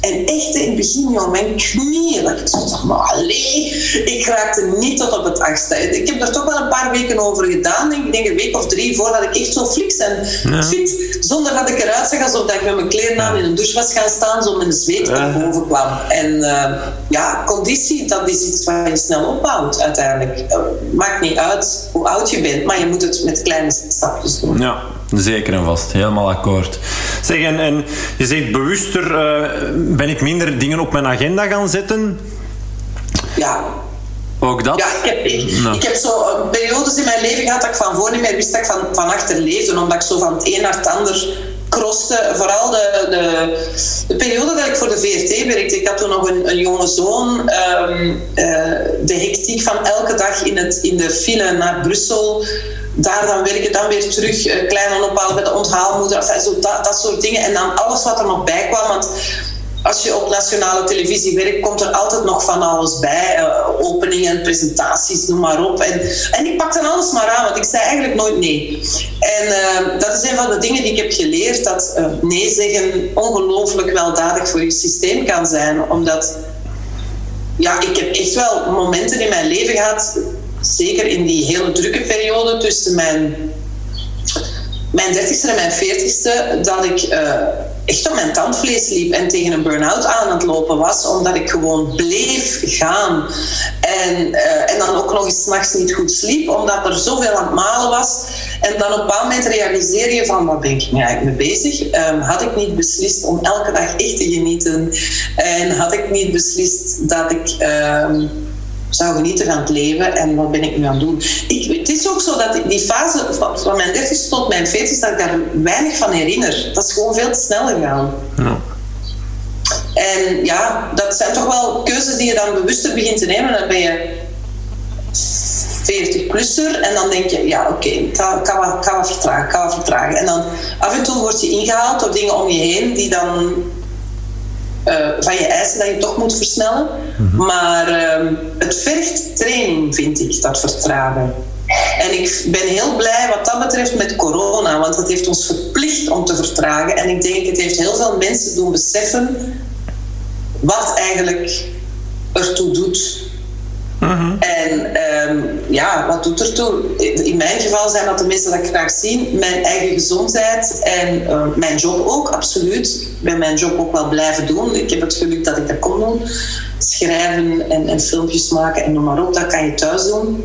En echt in het begin, joh, mijn knieën, dat ik dacht, maar allee, ik raakte niet tot op het achtste. Ik heb er toch wel een paar weken over gedaan, ik denk een week of drie, voordat ik echt zo fliks en fit, zonder dat ik eruit zag alsof ik met mijn kleren aan in een douche was gaan staan, zo met de zweet ja. boven kwam. En uh, ja, conditie, dat is iets wat je snel opbouwt uiteindelijk. Uh, maakt niet uit hoe oud je bent, maar je moet het met kleine stapjes doen. Ja. Zeker en vast, helemaal akkoord. Zeg, en, en je zegt bewuster, uh, ben ik minder dingen op mijn agenda gaan zetten? Ja. Ook dat? Ja, ik heb, nou. ik heb zo periodes in mijn leven gehad dat ik van voor niet meer wist dat ik van, van achter leefde, omdat ik zo van het een naar het ander kroste. Vooral de, de, de, periode dat ik voor de VRT werkte. Ik had toen nog een, jonge zoon. Um, uh, de hectiek van elke dag in, het, in de file naar Brussel daar dan werken, dan weer terug uh, klein ophalen bij de onthaalmoeder, zo dat, dat soort dingen. En dan alles wat er nog bij kwam. Want als je op nationale televisie werkt, komt er altijd nog van alles bij. Uh, openingen, presentaties, noem maar op. En, en ik pak dan alles maar aan, want ik zei eigenlijk nooit nee. En uh, dat is een van de dingen die ik heb geleerd, dat uh, nee zeggen ongelooflijk weldadig voor je systeem kan zijn. Omdat, ja, ik heb echt wel momenten in mijn leven gehad zeker in die hele drukke periode tussen mijn, mijn 30ste en mijn 40ste, dat ik echt op mijn tandvlees liep en tegen een burn-out aan het lopen was, omdat ik gewoon bleef gaan. En, uh, en dan ook nog eens s'nachts niet goed sliep, omdat er zoveel aan het malen was. En dan op een bepaald moment realiseer je van, wat ben ik eigenlijk mee bezig? Um, had ik niet beslist om elke dag echt te genieten? En had ik niet beslist dat ik... Um, zou genieten van het leven en wat ben ik nu aan het doen. Ik, het is ook zo dat die fase van, mijn 30 tot mijn 40 dat ik daar weinig van herinner. Dat is gewoon veel te snel gegaan. Ja. En ja, dat zijn toch wel keuzes die je dan bewuster begint te nemen. Dan ben je 40-plusser en dan denk je, ja oké, okay, ik ga wat vertragen, wat vertragen. En dan af en toe word je ingehaald door dingen om je heen die dan uh, van je eisen dat je toch moet versnellen. Mhm. Maar uh, het vergt training, vind ik, dat vertragen. En ik ben heel blij wat dat betreft met corona, want het heeft ons verplicht om te vertragen. En ik denk, het heeft heel veel mensen doen beseffen wat eigenlijk ertoe doet Mhm. En um, ja, wat doet er toe? In mijn geval zijn dat de mensen dat ik graag zie. Mijn eigen gezondheid en uh, mijn job ook, absoluut. Ik ben mijn job ook wel blijven doen. Ik heb het geluk dat ik dat kon doen. Schrijven en, en filmpjes maken en noem maar op, dat kan je thuis doen.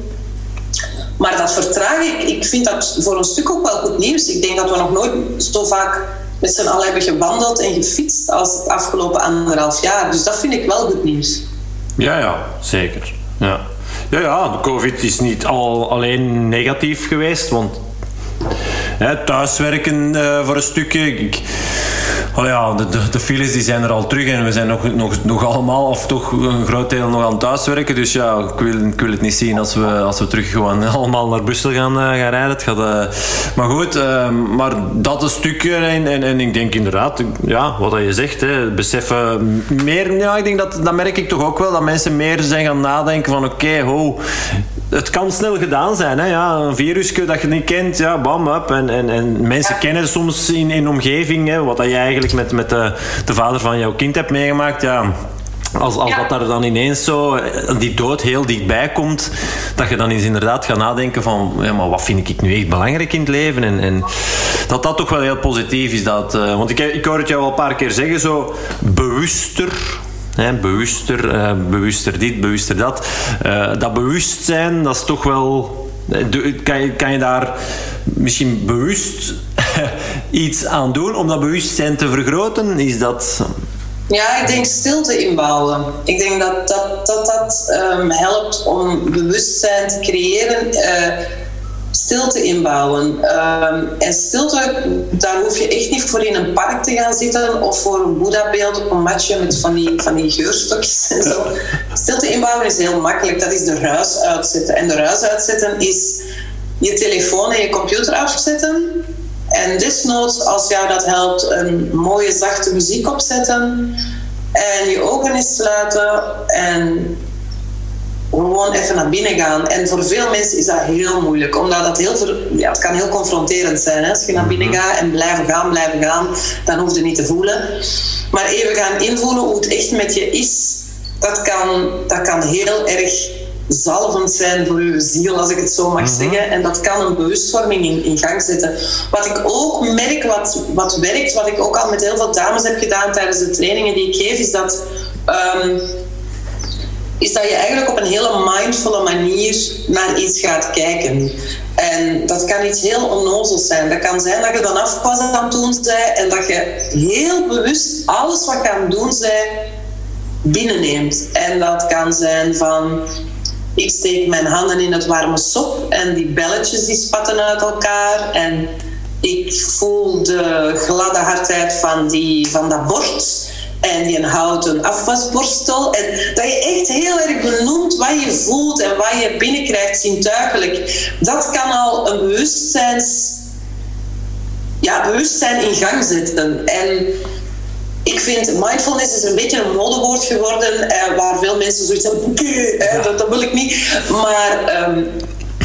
Maar dat vertraag ik, ik vind dat voor een stuk ook wel goed nieuws. Ik denk dat we nog nooit zo vaak met z'n allen hebben gewandeld en gefietst als het afgelopen anderhalf jaar. Dus dat vind ik wel goed nieuws. Ja, ja, zeker. Ja. Ja, ja, de COVID is niet al, alleen negatief geweest, want hè, thuiswerken uh, voor een stukje. Oh ja, de, de, de, files die zijn er al terug en we zijn nog, nog, nog allemaal, of toch een groot deel nog aan thuiswerken. Dus ja, ik wil, ik wil het niet zien als we, als we terug gewoon allemaal naar Brussel gaan, uh, gaan rijden. Het gaat, uh, maar goed, maar dat een stukje. En, en, en, ik denk inderdaad, ja, wat je zegt, hè, beseffen meer. Ja, ik denk dat, dat merk ik toch ook wel, dat mensen meer zijn gaan nadenken van oké, okay, ho, het kan snel gedaan zijn. Hè? Ja, een virusje dat je niet kent, ja, bam, up. En, en, en mensen kennen soms in, in omgeving, hè, wat dat je eigenlijk met, met de, de vader van jouw kind hebt meegemaakt. Ja, als, als dat daar dan ineens zo, die dood heel dichtbij komt, dat je dan eens inderdaad gaat nadenken van, ja, maar wat vind ik nu echt belangrijk in het leven? En, en dat dat toch wel heel positief is. Dat, uh, want ik, ik hoor het jou al een paar keer zeggen, zo bewuster Hè, bewuster, uh, bewuster dit, bewuster dat. Uh, dat bewustzijn, dat is toch wel. Kan je, kan je daar misschien bewust iets aan doen om dat bewustzijn te vergroten? Is dat. Ja, ik denk stilte inbouwen. Ik denk dat dat, dat, dat um, helpt om bewustzijn te creëren. Stilte inbouwen. Ehm, en stilte, daar hoef je echt niet voor in een park te gaan zitten of voor een Boeddha-beeld op een matje met van die, van die geurstokjes en zo. Stilte inbouwen is heel makkelijk. Dat is de ruis uitzetten. En de ruis uitzetten is je telefoon en je computer afzetten. En desnoods, als jou dat helpt, een mooie zachte muziek opzetten. En je ogen eens sluiten. En gewoon even naar binnen gaan. En voor veel mensen is dat heel moeilijk, omdat dat heel ja, het kan heel confronterend zijn. Hè? Als je naar binnen mhm. gaat en blijven gaan, blijven gaan, dan hoef je niet te voelen. Maar even gaan invoelen hoe het echt met je is, dat kan, dat kan heel erg zalvend zijn voor je ziel, als ik het zo mag mhm. zeggen. En dat kan een bewustvorming in, in, gang zetten. Wat ik ook merk, wat, wat werkt, wat ik ook al met heel veel dames heb gedaan tijdens de trainingen die ik geef, is dat um, is dat je eigenlijk op een hele mindfulle manier naar iets gaat kijken. En dat kan iets heel onnozels zijn. Dat kan zijn dat je dan afpas aan het bent en dat je heel bewust alles wat je aan het doen bent binnenneemt. En dat kan zijn van ik steek mijn handen in het warme sop en die belletjes die spatten uit elkaar en ik voel de gladde hardheid van, die, van dat bord en je houdt een afwasborstel. En dat je echt heel erg benoemt wat je voelt en wat je binnenkrijgt zintuigelijk. Dat kan al een bewustzijns, ja, bewustzijn in gang zetten. En ik vind mindfulness is een beetje een modewoord geworden eh, waar veel mensen zoiets hebben. Dat, dat, wil ik niet. Maar um,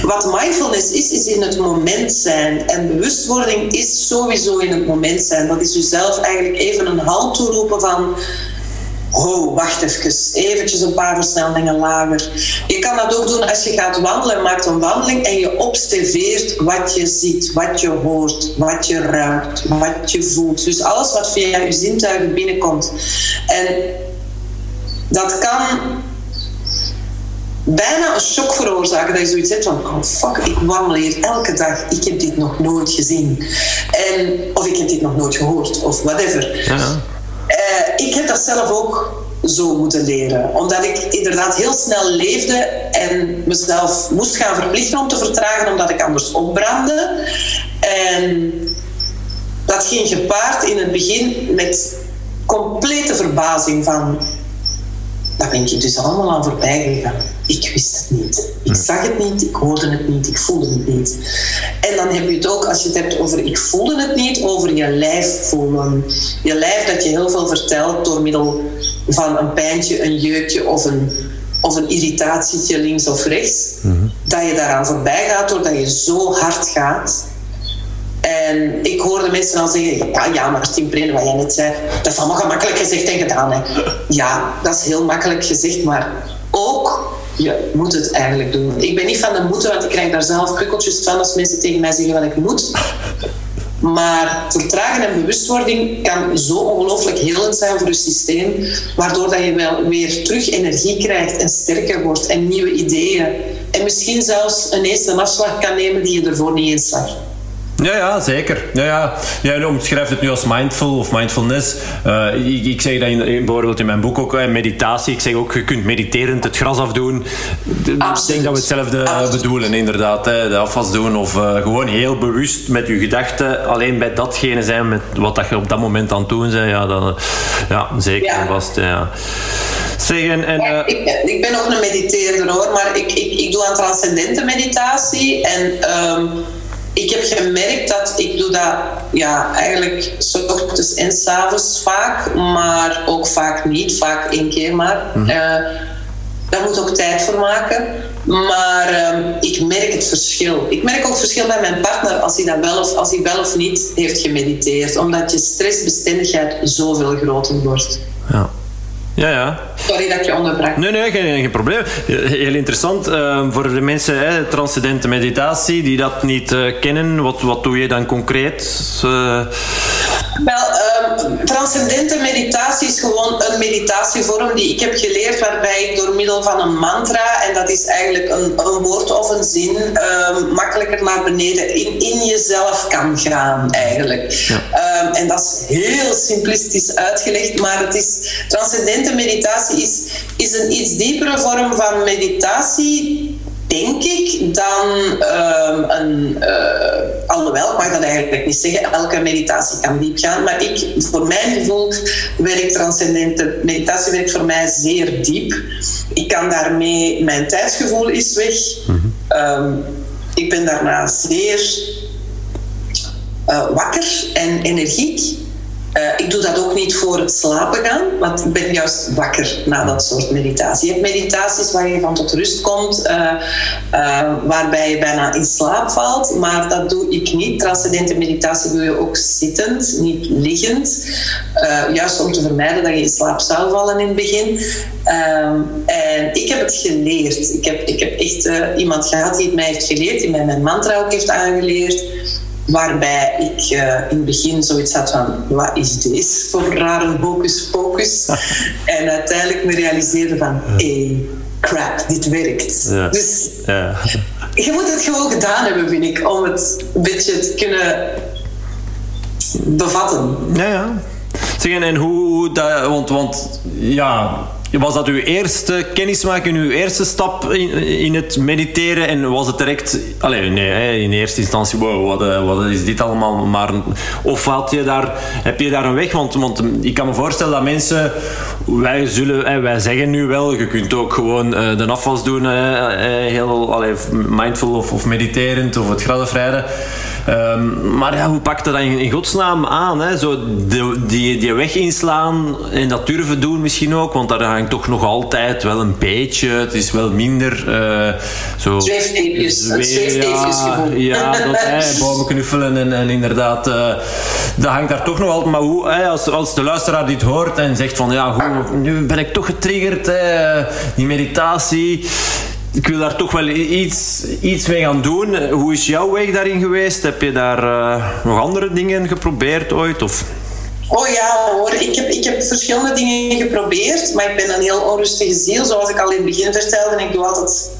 wat mindfulness is, is in het moment zijn. En bewustwording is sowieso in het moment zijn. Dat is jezelf eigenlijk even een hand toeroepen van... Oh, wacht even. Eventjes een paar versnellingen lager. Je kan dat ook doen als je gaat wandelen. Maakt een wandeling en je observeert wat je ziet, wat je hoort, wat je ruikt, wat je voelt. Dus alles wat via je zintuigen binnenkomt. En dat kan bijna een shock veroorzaken. Dat je zoiets hebt van, oh fuck, ik wandel hier elke dag. Ik heb dit nog nooit gezien. En, of ik heb dit nog nooit gehoord. Of whatever. Ja. Uh, ik heb dat zelf ook zo moeten leren. Omdat ik inderdaad heel snel leefde en mezelf moest gaan verplichten om te vertragen, omdat ik anders opbrandde. En dat ging gepaard in het begin met complete verbazing van daar ben ik dus allemaal aan voorbij gegaan. Ik wist het niet. Ik zag het niet, ik hoorde het niet, ik voelde het niet. En dan heb je het ook, als je het hebt over ik voelde het niet, over je lijf voelen. Je lijf dat je heel veel vertelt door middel van een pijntje, een jeukje of een, of een irritatietje links of rechts. Mhm. Dat je daaraan voorbij gaat doordat je zo hard gaat en ik hoorde mensen al zeggen, ja, ja maar Tim wat jij net zei, dat is allemaal gemakkelijk gezegd en gedaan. Hè. Ja, dat is heel makkelijk gezegd, maar ook, je moet het eigenlijk doen. Ik ben niet van de moeten, want ik krijg daar zelf prikkeltjes van als mensen tegen mij zeggen wat ik moet. Maar vertragen en bewustwording kan zo ongelooflijk helend zijn voor je systeem, waardoor dat je wel weer terug energie krijgt en sterker wordt en nieuwe ideeën. En misschien zelfs ineens een afslag kan nemen die je ervoor niet eens zag. Ja, ja, zeker. Ja, ja. Jij omschrijft het nu als mindful of mindfulness. Uh, ik, ik, zeg dat in, bijvoorbeeld in mijn boek ook, uh, meditatie. Ik zeg ook, je kunt mediterend het gras afdoen. Ik denk dat we hetzelfde Absoluut. bedoelen, inderdaad. Hè. De afwas doen of uh, gewoon heel bewust met je gedachten alleen bij datgene zijn met wat dat je op dat moment aan het doen bent. Ja, dan, ja zeker ja. vast. Ja. Zeg, en, en ja, ik, ben, ik, ben ook een mediteerder hoor, maar ik, ik, ik doe aan transcendente meditatie. En... Um, ik heb gemerkt dat ik doe dat ja, eigenlijk s ochtends en s avonds vaak, maar ook vaak niet, vaak één keer maar. Mm daar moet ook tijd voor maken. Maar uh, ik merk het verschil. Ik merk ook het verschil bij mijn partner als hij, dat wel of, als hij wel of niet heeft gemediteerd. Omdat je stressbestendigheid zoveel groter wordt. Ja. Ja, ja. Sorry dat je onderbrak. Nee, nee, geen, geen probleem. Heel interessant. Uh, voor de mensen, hè, transcendente meditatie, die dat niet uh, kennen, wat, wat doe je dan concreet? Uh... Wel, ehm, transcendente meditatie is gewoon een meditatievorm die ik heb geleerd, waarbij ik door middel van een mantra, en dat is eigenlijk een, een woord of een zin, ehm, makkelijker naar beneden in, in jezelf kan gaan, eigenlijk. Ja. Um, en dat is heel simplistisch uitgelegd, maar het is, transcendente meditatie is, is een iets diepere vorm van meditatie denk ik, dan um, een. Uh, alhoewel, ik mag dat eigenlijk niet zeggen, elke meditatie kan diep gaan. Maar ik, voor mijn gevoel, werkt transcendente meditatie werkt voor mij zeer diep. Ik kan daarmee, mijn tijdsgevoel is weg. um, ik ben daarna zeer uh, wakker en energiek. Uh, ik doe dat ook niet voor het slapen gaan, want ik ben juist wakker na dat soort meditatie. Je hebt meditaties waar je van tot rust komt, uh, uh, waarbij je bijna in slaap valt, maar dat doe ik niet. Transcendente meditatie doe je ook zittend, niet liggend. juist om te vermijden dat je in slaap zou vallen in het begin. Ehm, en ik heb het geleerd. Ik heb, ik heb echt iemand gehad die het mij heeft geleerd, die mij mijn mantra ook heeft aangeleerd. Waarbij ik uh, in het begin zoiets had van, wat is dit voor rare hocus pocus? en uiteindelijk me realiseerde van, hey, crap, dit werkt. Ja. Dus ja. je moet het gewoon gedaan hebben, vind ik, om het een beetje te kunnen bevatten. Ja, ja. Zeg, en hoe dat, want, want ja, was dat uw eerste kennismaking, uw eerste stap in, in het mediteren? En was het direct... Allez, nee, in eerste instantie, wow, wat, eh, wat is dit allemaal? Maar, of had je daar, heb je daar een weg? Want, want ik kan me voorstellen dat mensen... Wij, zullen, wij zeggen nu wel, je kunt ook gewoon eh, de afwas doen, heel allez, mindful of, of mediterend, of het gradenvrijden. Um, maar ja, hoe pakt dat dan in, godsnaam aan? Hè? Zo die, die weg inslaan en dat durven doen misschien ook, want daar hangt toch nog altijd wel een beetje. Het is wel minder. Uh, zo, zweefteepjes. Ja, ja, dat, hè, bomen knuffelen en, en inderdaad, uh, dat hangt daar toch nog altijd. Maar hoe, als, als de luisteraar dit hoort en zegt van ja, hoe, nu ben ik toch getriggerd, die meditatie ik wil daar toch wel iets, iets mee gaan doen. Hoe is jouw weg daarin geweest? Heb je daar uh, nog andere dingen geprobeerd ooit? Of? Oh ja hoor, ik heb, ik heb verschillende dingen geprobeerd, maar ik ben een heel onrustige ziel, zoals ik al in het begin vertelde. En ik doe altijd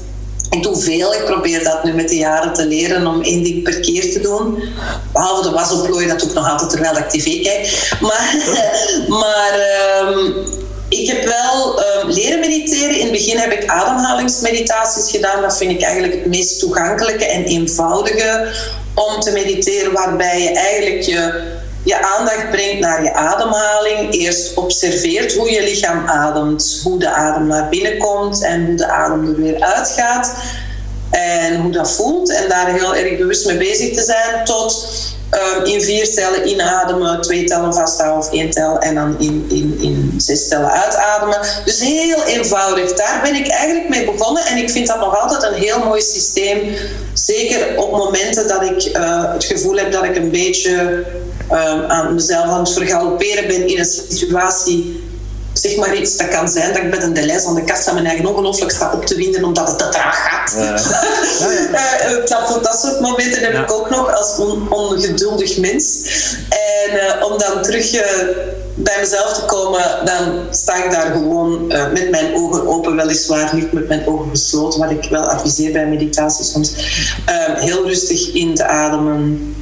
ik doe veel. Ik probeer dat nu met de jaren te leren om één ding per keer te doen. Behalve de wasoplooien, dat doe ik nog altijd terwijl ik tv kijk. Maar, maar um, ik heb wel uh, leren mediteren. In het begin heb ik ademhalingsmeditaties gedaan. Dat vind ik eigenlijk het meest toegankelijke en eenvoudige om te mediteren, waarbij je eigenlijk je, je aandacht brengt naar je ademhaling. Eerst observeert hoe je lichaam ademt, hoe de adem naar binnen komt en hoe de adem er weer uitgaat. En hoe dat voelt. En daar heel erg bewust mee bezig te zijn tot Um, in vier tellen inademen, twee tellen vasthouden of één tel en dan in, in, in zes tellen uitademen. Dus heel eenvoudig. Daar ben ik eigenlijk mee begonnen en ik vind dat nog altijd een heel mooi systeem. Zeker op momenten dat ik uh, het gevoel heb dat ik een beetje um, aan mezelf aan het vergalopperen ben in een situatie zeg maar iets. Dat kan zijn dat ik met een delay aan de kassa mijn eigen ongelooflijk sta op te winden omdat het te traag gaat. Ja. Ja, uh, dat, dat soort momenten heb ik ook nog als on, ongeduldig mens. En uh, om dan terug uh, bij mezelf te komen, dan sta ik daar gewoon met mijn ogen open, weliswaar niet met mijn ogen gesloten, wat ik wel adviseer bij meditatie soms. heel rustig in te ademen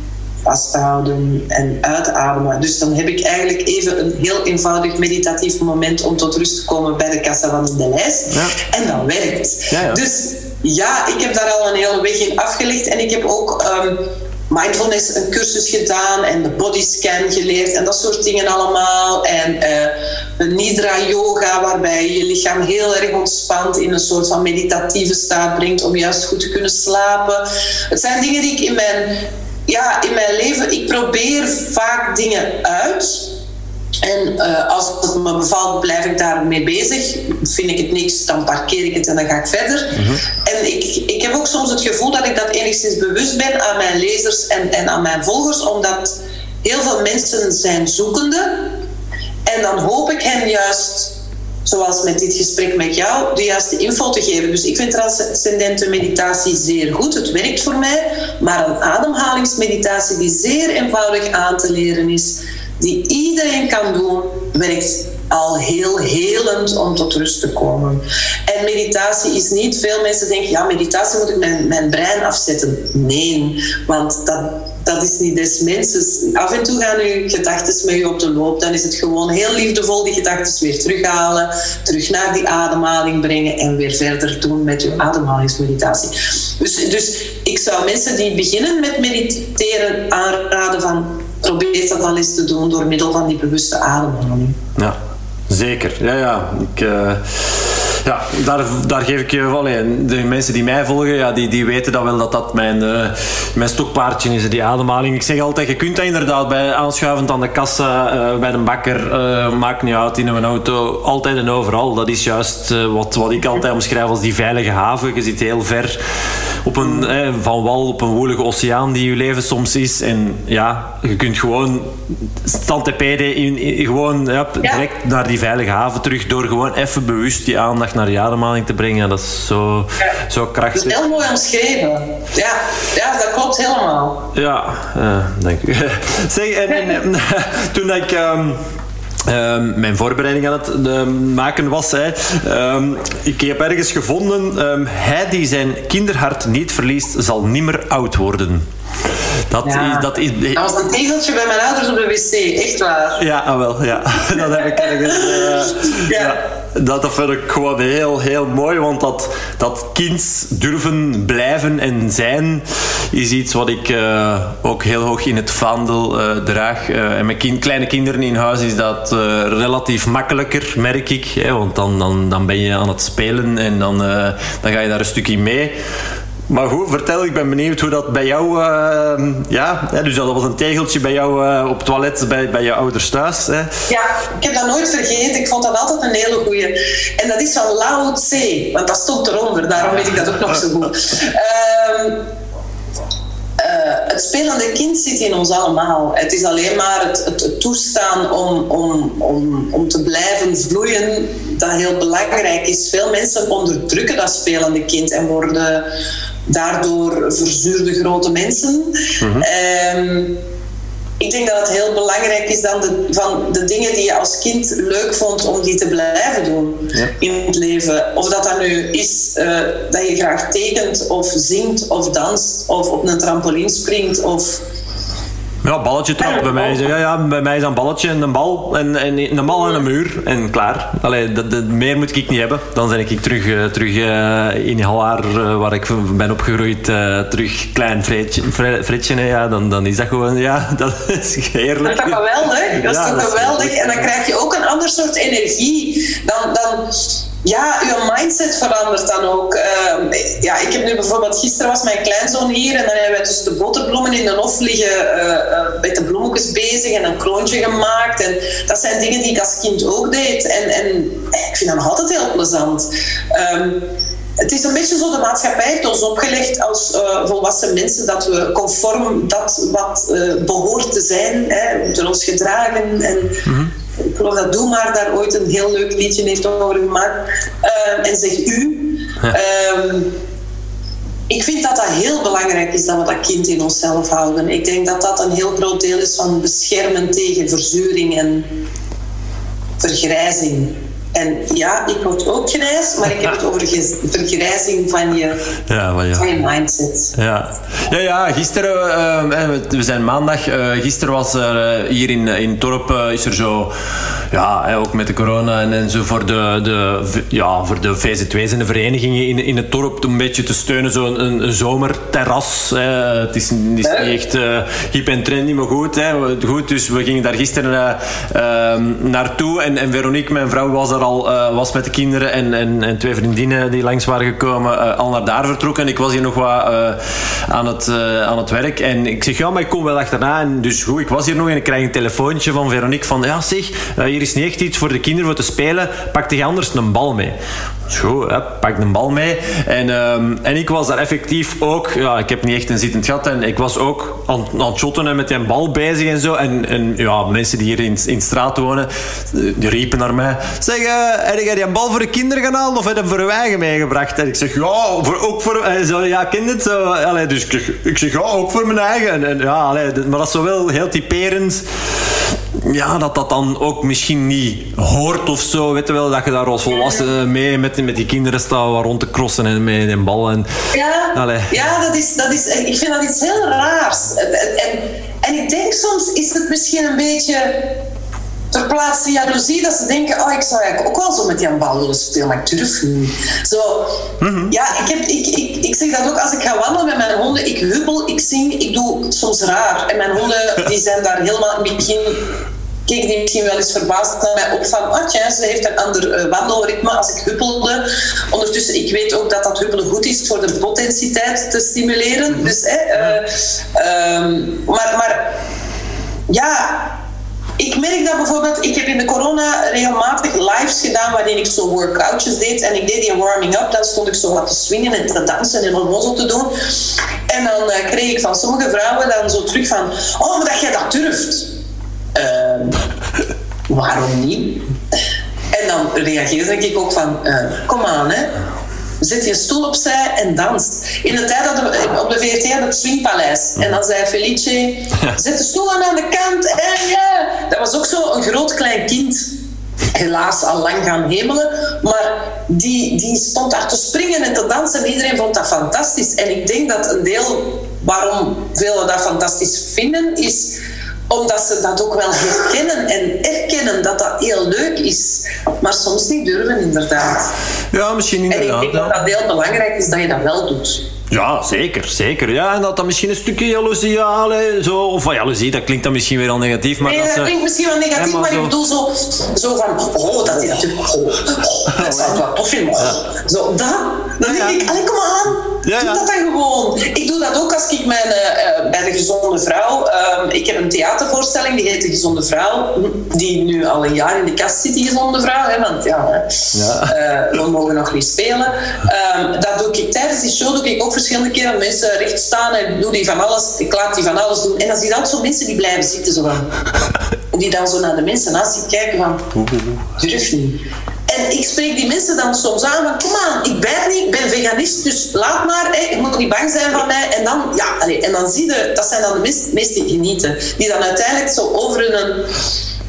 vasthouden en uitademen. Dus dan heb ik eigenlijk even een heel eenvoudig meditatief moment om tot rust te komen bij de kassa van de lijst. Ja. En dat werkt. Ja, ja. Dus ja, ik heb daar al een hele weg in afgelegd. En ik heb ook um, mindfulness een cursus gedaan en de bodyscan geleerd en dat soort dingen allemaal. En uh, een nidra yoga waarbij je lichaam heel erg ontspant in een soort van meditatieve staat brengt om juist goed te kunnen slapen. Het zijn dingen die ik in mijn ja, in mijn leven, ik probeer vaak dingen uit. En uh, als het me bevalt, blijf ik daarmee bezig. Vind ik het niks, dan parkeer ik het en dan ga ik verder. Mm -hmm. En ik, ik heb ook soms het gevoel dat ik dat enigszins bewust ben aan mijn lezers en, en aan mijn volgers, omdat heel veel mensen zijn zoekende. En dan hoop ik hen juist zoals met dit gesprek met jou, de juiste info te geven. Dus ik vind transcendente meditatie zeer goed. Het werkt voor mij. Maar een ademhalingsmeditatie die zeer eenvoudig aan te leren is, die iedereen kan doen, werkt al heel helend om tot rust te komen. En meditatie is niet, veel mensen denken, ja, meditatie moet ik mijn, brein afzetten. Nee, want dat, dat is niet des mensen. Af en toe gaan uw gedachten met u op de loop. Dan is het gewoon heel liefdevol die gedachten weer terughalen, terug naar die ademhaling brengen en weer verder doen met uw ademhalingsmeditatie. Dus, dus ik zou mensen die beginnen met mediteren aanraden van probeer dat dan eens te doen door middel van die bewuste ademhaling. Ja. Zeker, ja, ja. Ik, uh, ja, daar, daar geef ik je wel in. De mensen die mij volgen, ja, die, die weten dat wel dat dat mijn, uh, mijn stokpaardje is, die ademhaling. Ik zeg altijd, je kunt dat inderdaad bij aanschuivend aan de kassa, bij de bakker, maakt niet uit, in een auto, altijd en overal. Dat is juist wat, wat ik altijd omschrijf als die veilige haven. Je zit heel ver op een, van wal op een woelige oceaan die je leven soms is. En ja, je kunt gewoon stand in, in, gewoon ja, direct naar die veilige haven terug door gewoon even bewust die aandacht naar de ademhaling te brengen. Dat is zo, zo krachtig. Dat is heel mooi omschreven. Ja, ja dat klopt helemaal. Ja, uh, dank u. zeg, en, en toen ik... Um, Um, mijn voorbereiding aan het uh, maken was. Hè. Um, ik heb ergens gevonden: um, hij die zijn kinderhart niet verliest, zal nimmer oud worden. Dat, ja. dat, is, dat was een tegeltje bij mijn ouders op de wc, echt waar. Ja, ah, wel, ja. dat heb ik ergens. Uh, ja. ja. Dat, dat vind ik gewoon heel, heel mooi, want dat, dat kind durven blijven en zijn is iets wat ik uh, ook heel hoog in het vaandel uh, draag. en met kind, kleine kinderen in huis is dat relatief makkelijker, merk ik. Hè, want dan, dan, dan ben je aan het spelen en dan, dan ga je daar een stukje mee. Maar goed, vertel, ik ben benieuwd hoe dat bij jou... Uh, ja, hè, dus dat was een tegeltje bij jou uh, op het toilet bij, bij je ouders thuis. Hè? Ja, ik heb dat nooit vergeten. Ik vond dat altijd een hele goeie. En dat is van Lao Tse, want dat stond eronder. Daarom weet ik dat ook nog zo goed. Uh, het spelende kind zit in ons allemaal. Het is alleen maar het, het, het toestaan om, om, om, om te blijven vloeien dat heel belangrijk is. Veel mensen onderdrukken dat spelende kind en worden daardoor verzuurde grote mensen. Mhm. Ehm, ik denk dat het heel belangrijk is dan de, van de dingen die je als kind leuk vond om die te blijven doen in het leven. Of dat dat nu is uh, dat je graag tekent of zingt of danst of op een trampoline springt of ja, balletje trappen bij mij. Ja, ja, bij mij is een balletje en een bal en, en een bal en een muur en klaar. Allee, dat, dat, meer moet ik niet hebben. Dan ben ik terug, uh, terug uh, in Halaar, uh, waar ik ben opgegroeid, terug klein Fritje. ja, dan, dan is dat gewoon, ja, dat is heerlijk. Dat is toch geweldig? Dat is ja, toch geweldig? En dan krijg je ook een ander soort energie. Dan, dan ja, uw mindset verandert dan ook. Ehm, ja, ik heb nu bijvoorbeeld, gisteren was mijn kleinzoon hier en dan hebben wij tussen de boterbloemen in de hof liggen uh, met de bloemetjes bezig en een kroontje gemaakt. En dat zijn dingen die ik als kind ook deed. En, en ik vind dat altijd heel plezant. Ehm, het is een beetje zo, de maatschappij heeft ons opgelegd als uh, volwassen mensen dat we conform dat wat behoort te zijn, hè, moeten ons gedragen en... Mhm ik geloof dat Doe maar daar ooit een heel leuk liedje heeft over gemaakt. Uh, en zegt u. Ehm, ik vind dat dat heel belangrijk is dat we dat kind in onszelf houden. Ik denk dat dat een heel groot deel is van beschermen tegen verzuring en vergrijzing. En ja, ik word ook grijs, maar ik heb het over vergrijzing van je, ja, van je mindset. Ja, ja, ja gisteren, uh, we zijn maandag, uh, gisteren was er uh, hier in, in Torp, is er zo ja, ook met de corona en, en zo voor de, de, ja, voor de VZ2's en de verenigingen in, in het dorp een beetje te steunen. Zo'n een, een zomerterras. Hè. Het is, niet echt hip en trendy, maar goed, hè. goed. Dus we gingen daar gisteren uh, naartoe. En, en Veronique, mijn vrouw, was er uh, was met de kinderen. En, en, en twee vriendinnen die langs waren gekomen, al naar daar vertrokken. En ik was hier nog wat aan, het, aan het werk. En ik zeg, ja, maar ik kom wel achterna. En dus goed, ik was hier nog en ik krijg een telefoontje van Veronique van, ja zeg, hier is niet echt iets voor de kinderen voor te spelen. Pakte je anders een bal mee? Hè, pak de bal mee. En, ehm, en ik was daar effectief ook... Ja, ik heb niet echt een zittend gat. En ik was ook aan, aan het shotten en met die bal bezig en zo. En, en ja, mensen die hier in, in straat wonen, die riepen naar mij. Zeg, uh, heb jij die bal voor de kinderen gaan halen of heb je hem voor je eigen meegebracht? En ik zeg, ja, ook voor... En zo, ja, kind het zo. Dus ik, ik zeg, ja, ook voor mijn eigen. En, ja, maar dat is zo wel heel typerend ja, dat dat dan ook misschien niet hoort of zo. Weet je wel, dat je daar als volwassene mee met, met die kinderen staat rond te crossen en met een bal. En, ja, ja dat is, dat is, ik vind dat iets heel raars. En, en, en ik denk soms is het misschien een beetje ter plaatse jaloezie dat ze denken, oh, ik zou eigenlijk ook wel zo met die bal willen spelen, maar ik durf niet. Zo, mhm. ja, ik, heb, ik, ik, ik zeg dat ook als ik ga wandelen met mijn honden, ik huppel, ik zing, ik doe soms raar. En mijn honden die zijn daar helemaal in het begin keek die misschien wel eens verbaasd naar mij op van, oh tja, ze heeft een ander uh, wandelritme als ik huppelde. Ondertussen, ik weet ook dat dat huppelen goed is voor de potentiëteit te stimuleren. Mhm. Dus, eh, um, maar, maar ja, ik merk dat bijvoorbeeld, ik heb in de corona regelmatig lives gedaan waarin ik zo workoutjes deed en ik deed die warming up, dan stond ik zo wat te swingen en te dansen en onnozel te doen. En dan uh, kreeg ik van sommige vrouwen dan zo terug van, oh, dat jij dat durft. Uh, waarom niet? En dan reageerde ik ook van, uh, kom aan hè, zet je stoel opzij en danst. In de tijd dat we op de VRT had het Swingpaleis. En dan zei Felice, zet de stoelen aan de kant en ja. Dat was ook zo een groot klein kind. Helaas al lang gaan hemelen. Maar die, die stond daar te springen en te dansen. En iedereen vond dat fantastisch. En ik denk dat een deel waarom velen dat fantastisch vinden, is omdat ze dat ook wel herkennen en erkennen dat dat heel leuk is, maar soms niet durven inderdaad. Ja, misschien inderdaad. En ik denk dat dat heel belangrijk is dat je dat wel doet. Ja, zeker, zeker. Ja, en dat dat misschien een stukje jaloezie, ja, zo, of van jaloezie, dat klinkt dan misschien weer al negatief. Maar nee, dat, klinkt misschien wel negatief, maar, ik bedoel zo, zo van, oh, dat is natuurlijk, oh, oh, dat zou wel tof vinden. Zo, dat, dan denk ik, allee, kom aan, ja, doe dat dan gewoon. Ik doe dat ook als ik mijn, uh, bij de Gezonde Vrouw, uh, ik heb een theatervoorstelling, die heet De Gezonde Vrouw, die nu al een jaar in de kast zit, die Gezonde Vrouw, hè, want ja, hè, uh, we mogen nog niet spelen. Um, dat doe ik tijdens die show, doe ik ook verschillende keren mensen recht staan en doe die van alles, ik laat die van alles doen. En dan zie je dan zo mensen die blijven zitten, zo van, die dan zo naar de mensen naast zich kijken van, durf niet. En ik spreek die mensen dan soms aan van, kom aan, ik bijt niet, ik ben veganist, dus laat maar, hè, je moet niet bang zijn van mij. En dan, ja, allez, en dan zie je, dat zijn dan de meest, meest die genieten, die dan uiteindelijk zo over een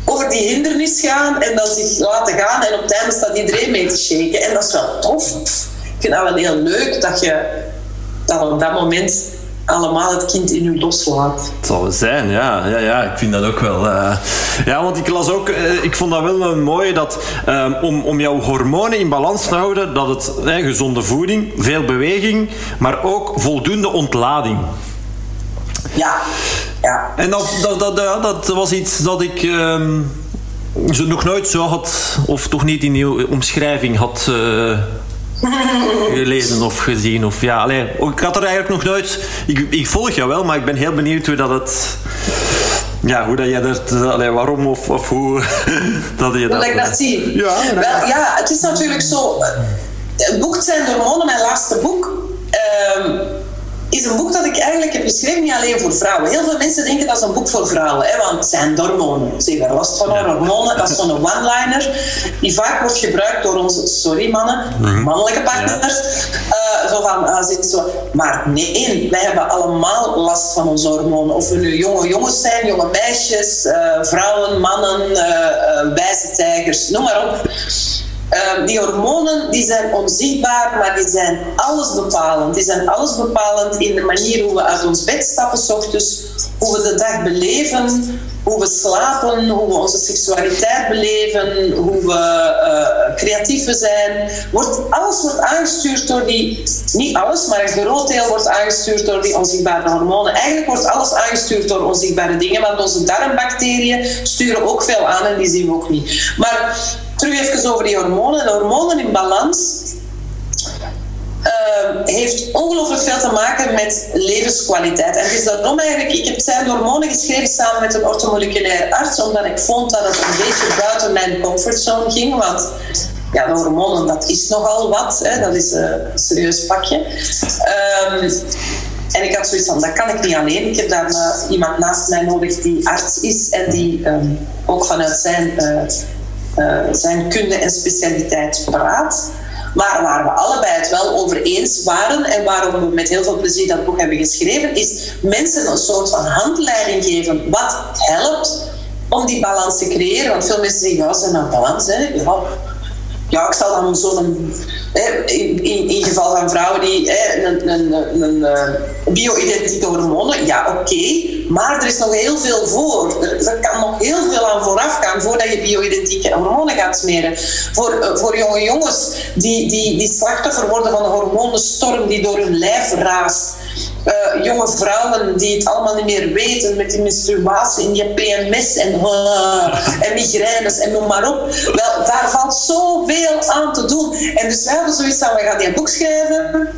over die hindernis gaan en dan zich laten gaan en op het einde staat iedereen mee te shaken. En dat is wel tof. Ik vind dat wel heel leuk dat je dat op dat moment allemaal het kind in u loslaat. Het zal wel zijn, ja. ja, ja ik vind dat ook wel. Uh... Ja, want ik las ook, uh, ik vond dat wel een mooie dat um, om, om jouw hormonen in balans te houden, dat het uh, gezonde voeding, veel beweging, maar ook voldoende ontlading. Ja, ja. En dat, dat, dat, ja, dat was iets dat ik. Um, nog nooit zo had, of toch niet in die omschrijving had gelezen of gezien. Of, ja, allee, ik had er eigenlijk nog nooit... Ik, ik volg jou wel, maar ik ben heel benieuwd hoe dat het... Ja, hoe dat jij dat... Allee, waarom of, of hoe dat je dat... Hoe ik dat zie? Ja, wel, ja, het is natuurlijk zo... Het boek Zijn Hormonen, mijn laatste boek... Um, is een boek dat ik eigenlijk heb geschreven niet alleen voor vrouwen. Heel veel mensen denken dat is een boek voor vrouwen, hè, want het zijn hormonen. Ze hebben last van hormonen. Dat is zo'n one-liner die vaak wordt gebruikt door onze, sorry mannen, mhm. mannelijke partners. Uh, zo van, uh, zo. Maar nee, wij hebben allemaal last van onze hormonen. Of we nu jonge jongens zijn, jonge meisjes, uh, vrouwen, mannen, wijze tijgers, noem maar op. Ehm, die hormonen die zijn onzichtbaar, maar die zijn alles bepalend. Die zijn alles bepalend in de manier hoe we uit ons bed stappen s ochtends, hoe we de dag beleven, hoe we slapen, hoe we onze seksualiteit beleven, hoe we uh, creatief zijn. Wordt, alles wordt aangestuurd door die, niet alles, maar een groot deel wordt aangestuurd door die onzichtbare hormonen. Eigenlijk wordt alles aangestuurd door onzichtbare dingen, want onze darmbacteriën sturen ook veel aan en die zien we ook niet. Maar terug even over die hormonen. De hormonen in balans uh, heeft ongelooflijk veel te maken met levenskwaliteit. En het is daarom eigenlijk, ik heb zijn hormonen geschreven samen met een orthomoleculair arts, omdat ik vond dat het een beetje buiten mijn comfortzone ging. Want ja, de hormonen, dat is nogal wat. Hè, dat is een serieus pakje. Ehm, en ik had zoiets van, dat kan ik niet alleen. Ik heb daar uh, iemand naast mij nodig die arts is en die um, ook vanuit zijn, uh, zijn kunde en specialiteit praat. Maar waar we allebei het wel over eens waren en waarom we met heel veel plezier dat boek hebben geschreven, is mensen een soort van handleiding geven wat helpt om die balans te creëren. Want veel mensen zeggen, ja, zijn aan balans. Hè. Ja, ik zal dan zo'n... In, in, geval van vrouwen die hè, een, een, een, een uh, bio-identieke hormonen, ja oké, maar er is nog heel veel voor. Er, kan nog heel veel aan vooraf gaan voordat je bio-identieke hormonen gaat smeren. Voor, uh, voor jonge jongens die, die, die slachtoffer worden van de hormonenstorm die door hun lijf raast. Uh, jonge vrouwen die het allemaal niet meer weten met die menstruatie en die PMS en, uh, en migraines en noem maar op. Wel, daar valt zoveel aan te doen. En dus wij hebben zoiets van, we gaan die boek schrijven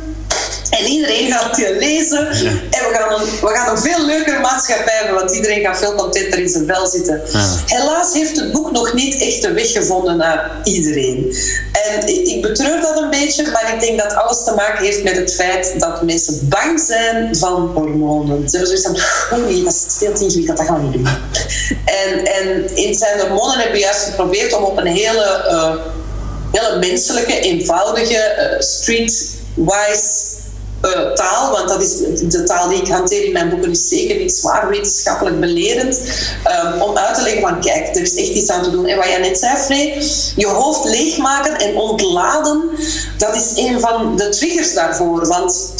en iedereen gaat die lezen. Ja. En we gaan, een, we gaan een veel leukere maatschappij hebben, want iedereen gaat veel contenter in zijn vel zitten. Ja. Helaas heeft het boek nog niet echt de weg gevonden naar iedereen. En ik betreur dat een beetje, maar ik denk dat alles te maken heeft met het feit dat mensen bang zijn van hormonen. Ze hebben zoiets van, oh nee, dat is veel te ingewikkeld, dat gaan we niet doen. En, en in zijn hormonen hebben we juist geprobeerd om op een hele, uh, hele menselijke, eenvoudige, uh, streetwise uh, taal, want dat is de taal die ik hanteer in mijn boeken, is zeker niet zwaar wetenschappelijk belerend, um, om uit te leggen van kijk, er is echt iets aan te doen. En wat jij net zei, Free, je hoofd leegmaken en ontladen, dat is een van de triggers daarvoor. Want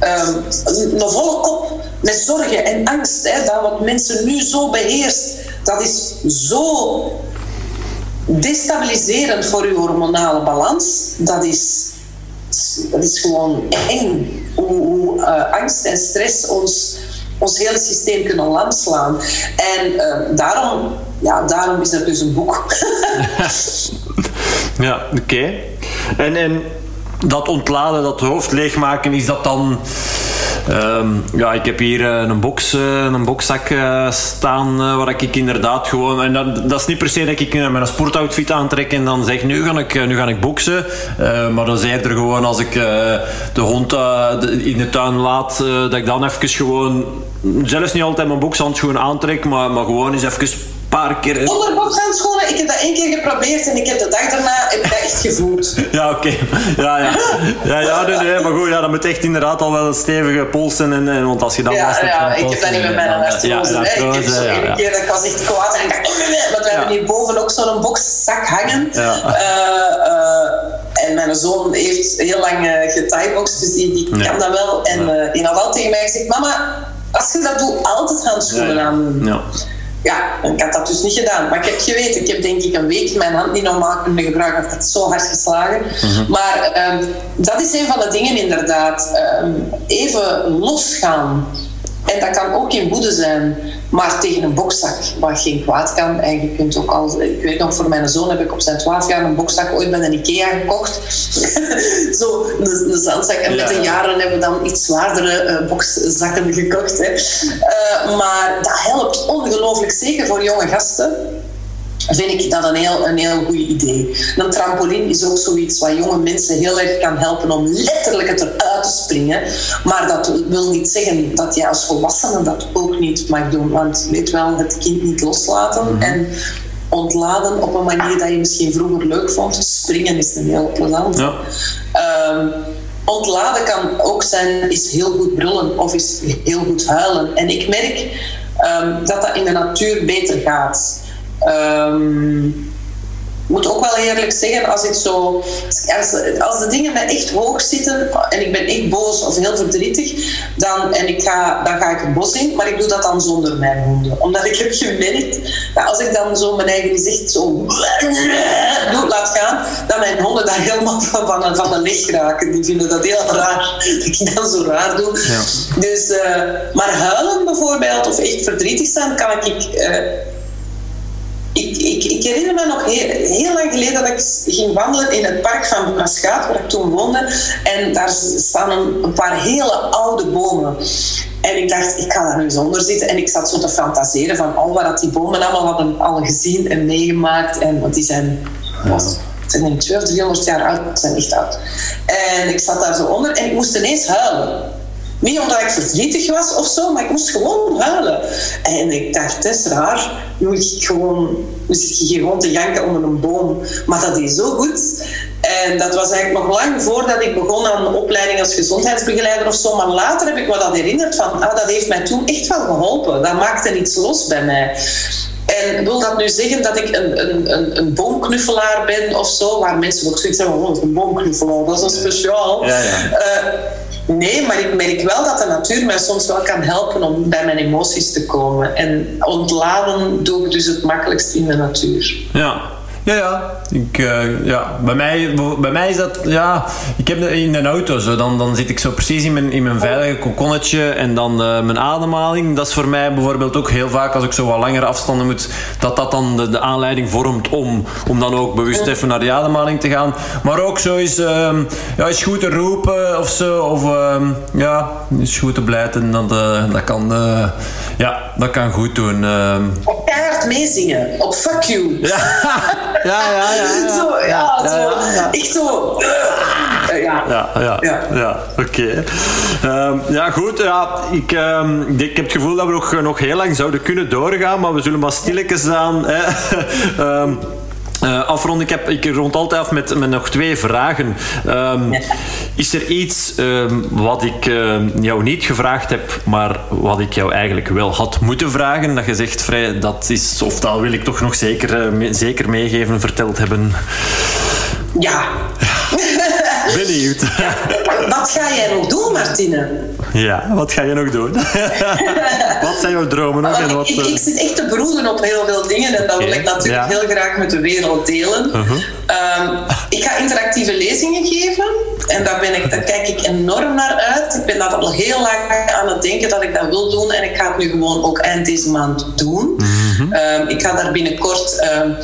um, een volle kop met zorgen en angst, hè, dat wat mensen nu zo beheerst, dat is zo destabiliserend voor uw hormonale balans. Dat is dat is gewoon eng. Hoe, hoe uh, angst en stress ons, ons hele systeem kunnen lamslaan. En uh, daarom, ja, daarom is dat dus een boek. ja, oké. En, en dat ontladen, dat hoofd leegmaken, is dat dan Um, ja, ik heb hier uh, een, box, uh, een boxzak uh, staan waar ik inderdaad gewoon... En dat, dat is niet per se dat ik mijn sportoutfit aantrek en dan zeg nu ga ik, nu ga ik boksen. maar dat is eerder gewoon als ik de hond in de tuin laat, dat ik dan even gewoon... Zelfs niet altijd mijn bokshandschoen aantrek, maar, maar gewoon eens even paar keer. Zonder bokshandschoenen, ik heb dat één keer geprobeerd en ik heb de dag daarna heb ik dat echt gevoeld. ja, oké. Okay. Ja, ja. Ja, ja nee, nee, maar goed, ja, dat moet echt inderdaad al wel een stevige polsen. En, en, want als je dan ja, hebt ja, ik heb dat niet met mijn artrose. Ja, ja, ik heb zo één keer dat ik was echt kwaad en ik dacht, want we hebben hier boven ook zo'n bokszak hangen. Ja. Uh, uh, en mijn zoon heeft heel lang uh, getieboxd, dus die, die kan dat wel. En die had altijd tegen mij gezegd, mama, als je dat doet, altijd handschoenen aan Ja ja, ik had dat dus niet gedaan. Maar ik heb geweten, ik heb denk ik een week mijn hand niet normaal kunnen gebruiken. Ik had zo hard geslagen. Mm-hmm. Maar um, dat is een van de dingen inderdaad. Um, even losgaan. En dat kan ook in woede zijn. Maar tegen een bokzak, wat geen kwaad kan. En je kunt ook al... Ik weet nog, voor mijn zoon heb ik op zijn 12 jaar een bokzak ooit bij een Ikea gekocht. Zo, een, een zandzak. En met de jaren hebben we dan iets zwaardere uh, bokszakken gekocht. Hè. Uh, maar dat helpt ongelooflijk, zeker voor jonge gasten vind ik dat een heel, een heel goed idee. Een trampoline is ook zoiets wat jonge mensen heel erg kan helpen om letterlijk het eruit te springen. Maar dat wil niet zeggen dat je als volwassene dat ook niet mag doen. Want weet wel, het kind niet loslaten mm -hmm. en ontladen op een manier dat je misschien vroeger leuk vond. Springen is een heel plezant. Ja. Um, ontladen kan ook zijn, is heel goed brullen of is heel goed huilen. En ik merk um, dat dat in de natuur beter gaat. Um, moet ook wel eerlijk zeggen, als ik zo. Als, als de dingen me echt hoog zitten en ik ben echt boos of heel verdrietig, dan, en ik ga, dan ga ik het bos in, maar ik doe dat dan zonder mijn honden. Omdat ik heb gemerkt dat als ik dan zo mijn eigen gezicht zo doe, laat gaan, dat mijn honden daar helemaal van, van, van de leg raken. Die vinden dat heel raar, dat ik dat zo raar doe. Ja. Dus, uh, maar huilen bijvoorbeeld, of echt verdrietig zijn, kan ik. Uh, ik, ik, ik, herinner me nog heel, heel, lang geleden dat ik ging wandelen in het park van Boekaschaat, waar ik toen woonde. En daar staan een, een, paar hele oude bomen. En ik dacht, ik ga daar nu eens onder zitten. En ik zat zo te fantaseren van al wat die bomen allemaal hadden al gezien en meegemaakt. En, want die zijn... zijn denk 200 of 300 jaar oud, ze zijn echt oud. En ik zat daar zo onder en ik moest ineens huilen. Niet omdat ik verdrietig was of zo, maar ik moest gewoon huilen. En ik dacht, het is raar. Nu ik gewoon, nu zit je gewoon te janken onder een boom. Maar dat is zo goed. En dat was eigenlijk nog lang voordat ik begon aan een opleiding als gezondheidsbegeleider of zo. Maar later heb ik me dat herinnerd van, ah, dat heeft mij toen echt wel geholpen. Dat maakte iets los bij mij. En wil dat nu zeggen dat ik een, een, een, een boomknuffelaar ben of zo? Waar mensen ook zoiets hebben, oh, een boomknuffelaar, dat is een speciaal. Ja, ja. Uh, Nee, maar ik merk wel dat de natuur mij soms wel kan helpen om bij mijn emoties te komen. En ontladen doe ik dus het makkelijkst in de natuur. Ja, ja, ja. Ik, uh, ja. Bij, mij, bij mij is dat... Ja, ik heb in een auto zo. Dan, dan zit ik zo precies in mijn, in mijn veilige kokonnetje. En dan uh, mijn ademhaling. Dat is voor mij bijvoorbeeld ook heel vaak als ik zo wat langere afstanden moet... Dat dat dan de, de aanleiding vormt om, om dan ook bewust even naar die ademhaling te gaan. Maar ook zo is... Uh, ja, is goed te roepen of zo. Of ehm, ja, is goed te blijten. Dat, uh, dat kan... ja, dat kan goed doen. Ehm. Op keihard meezingen. Op fuck you. Ja. ja, ja, ja. Zo, ja, zo. Echt zo. Ja, ja, ja, ja. ja oké. Ehm, ja, goed. Ja, ik, um, ik heb het gevoel dat we nog, nog heel lang zouden kunnen doorgaan, maar we zullen maar stilletjes aan. Hè. um, Uh, ik, heb, ik rond altijd af met, met nog twee vragen. Um, is er iets um, wat ik uh, jou niet gevraagd heb, maar wat ik jou eigenlijk wel had moeten vragen? Dat je zegt, vrij, dat is, of dat wil ik toch nog zeker, uh, me, zeker meegeven, verteld hebben? Ja. Benieuwd. Wat ga jij nog doen, Martine? Ja, wat ga je nog doen? wat zijn jouw dromen nog? En wat, ik, ik, zit echt te broeden op heel veel dingen en dat wil ik natuurlijk heel graag met de wereld delen. Uh -huh. um, ik ga interactieve lezingen geven en daar, ben ik, daar kijk ik enorm naar uit. Ik ben dat al heel lang aan het denken dat ik dat wil doen en ik ga het nu gewoon ook eind deze maand doen. -huh. um, ik ga daar binnenkort um,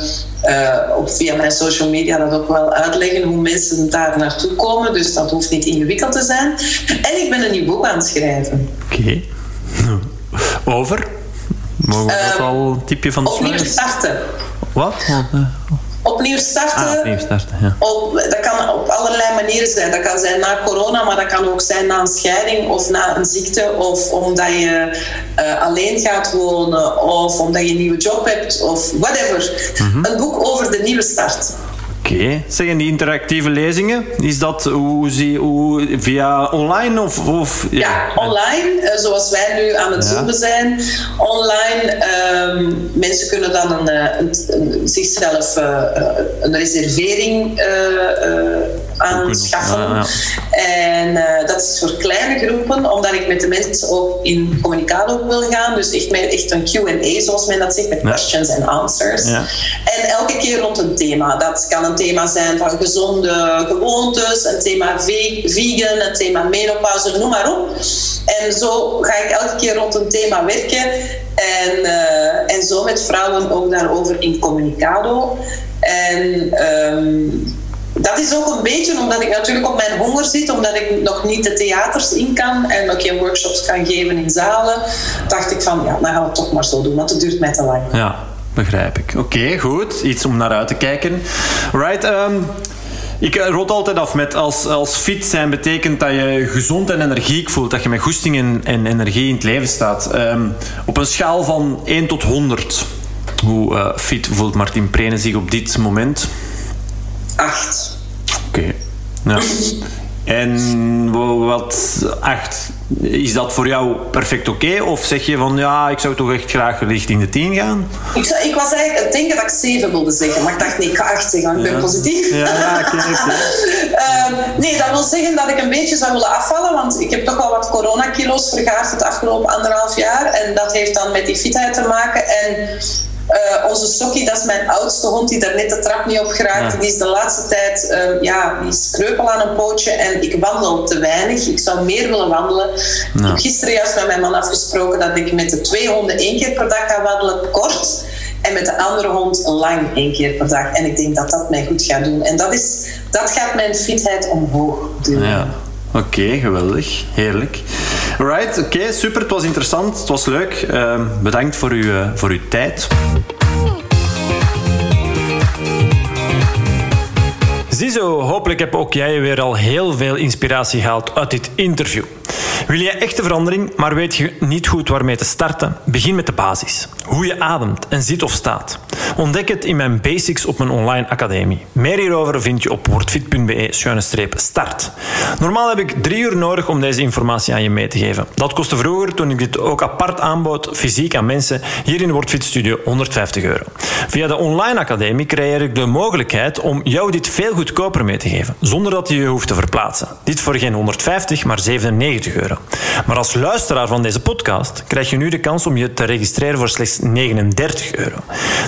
uh, op, via mijn social media dat ook wel uitleggen hoe mensen daar naartoe komen. Dus dat hoeft niet ingewikkeld te zijn. En ik ben een nieuw boek aan het schrijven. Oké. Okay. Over? Mogen we dat uh, al een tipje van de Opnieuw starten. Wat? Opnieuw starten. Ah, opnieuw starten ja. op, dat kan op allerlei manieren zijn. Dat kan zijn na corona, maar dat kan ook zijn na een scheiding of na een ziekte. Of omdat je uh, alleen gaat wonen. Of omdat je een nieuwe job hebt. Of whatever. Mm -hmm. Een boek over de nieuwe start. Oké. Okay. Zeggen die interactieve lezingen, is dat hoe zie, hoe, via online? Of, of, ja. ja online, uh, zoals wij nu aan het ja. zoomen zijn. Online, um, mensen kunnen dan een, een, een zichzelf uh, een reservering aanschaffen. Ja, en dat is voor kleine groepen, omdat ik met de mensen ook in communicatie wil gaan. Dus echt, met, echt een Q&A, zoals men dat zegt, met questions en answers. En elke keer rond een thema. Dat kan een thema zijn van gezonde gewoontes, een thema vegan, een thema menopauze, noem maar op. En zo ga ik elke keer rond een thema werken en, uh, en zo met vrouwen ook daarover in communicado. En um, dat is ook een beetje omdat ik natuurlijk op mijn honger zit, omdat ik nog niet de theaters in kan en nog geen workshops kan geven in zalen. Dacht ik van, ja, dan gaan we het toch maar zo doen, want het duurt mij te lang. Ja, begrijp ik. Oké, goed. Iets om naar uit te kijken. Right, um, ik rot altijd af met als, als fit zijn betekent dat je gezond en energiek voelt. Dat je met goesting en, en energie in het leven staat. Um, op een schaal van 1 tot 100. Hoe uh, fit voelt Martin Prene zich op dit moment? 8. Oké. Okay. Ja. En wat acht, is dat voor jou perfect oké? Okay? Of zeg je van ja, ik zou toch echt graag richting de 10 gaan? Ik, zou, ik was eigenlijk het denken dat ik 7 wilde zeggen, maar ik dacht nee, ik ga 8 zeggen, want ik ja. ben positief. Ja, ja okay, okay. nee, dat wil zeggen dat ik een beetje zou willen afvallen, want ik heb toch wel wat coronakilo's vergaard het afgelopen anderhalf jaar. En dat heeft dan met die fitheid te maken. En uh, onze Sokkie, dat is mijn oudste hond die daar net de trap niet op geraakt. Ja. Die is de laatste tijd, uh, ja, die is kreupel aan een pootje en ik wandel te weinig. Ik zou meer willen wandelen. Ik heb gisteren juist met mijn man afgesproken dat ik met de twee honden één keer per dag ga wandelen, kort. En met de andere hond lang één keer per dag. En ik denk dat dat mij goed gaat doen. En dat, is, dat gaat mijn fitheid omhoog doen. Ja. Oké, geweldig. Heerlijk. Right, oké, super. Het was interessant. Het was leuk. Uh, bedankt voor, uw, uh, voor uw tijd. Ziezo, hopelijk heb ook jij weer al heel veel inspiratie gehaald uit dit interview. Wil je echte verandering, maar weet je niet goed waarmee te starten? Begin met de basis. Hoe je ademt en zit of staat. Ontdek het in mijn basics op mijn online academie. Meer hierover vind je op wordfit.be-start. Normaal heb ik drie uur nodig om deze informatie aan je mee te geven. Dat kostte vroeger, toen ik dit ook apart aanbood, fysiek aan mensen, hier in de Wordfit Studio 150 euro. Via de online academie creëer ik de mogelijkheid om jou dit veel goedkoper mee te geven, zonder dat je je hoeft te verplaatsen. Dit voor geen 150, maar 97 Maar als luisteraar van deze podcast krijg je nu de kans om je te registreren voor slechts 39 euro.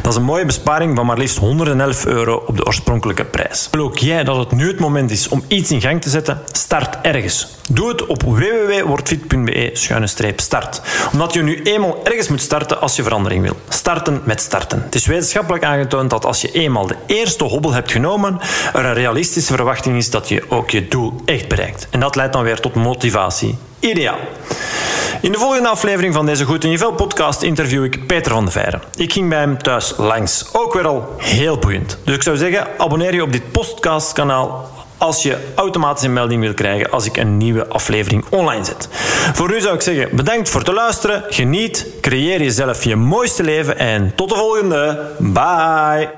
Dat is een mooie besparing van maar liefst 111 euro op de oorspronkelijke prijs. Wil ook jij dat het nu het moment is om iets in gang te zetten? Start ergens. Doe het op www.wordfit.be-start. Omdat je nu eenmaal ergens moet starten als je verandering wil. Starten met starten. Het is wetenschappelijk aangetoond dat als je eenmaal de eerste hobbel hebt genomen, er een realistische verwachting is dat je ook je doel echt bereikt. En dat leidt dan weer tot motivatie. Ideaal. In de volgende aflevering van deze Goed in je Vel podcast interview ik Peter van de Veire. Ik ging bij hem thuis langs. Ook weer al heel boeiend. Dus ik zou zeggen, abonneer je op dit podcastkanaal als je automatisch een melding wil krijgen als ik een nieuwe aflevering online zet. Voor nu zou ik zeggen, bedankt voor het luisteren, geniet, creëer jezelf je mooiste leven en tot de volgende. Bye!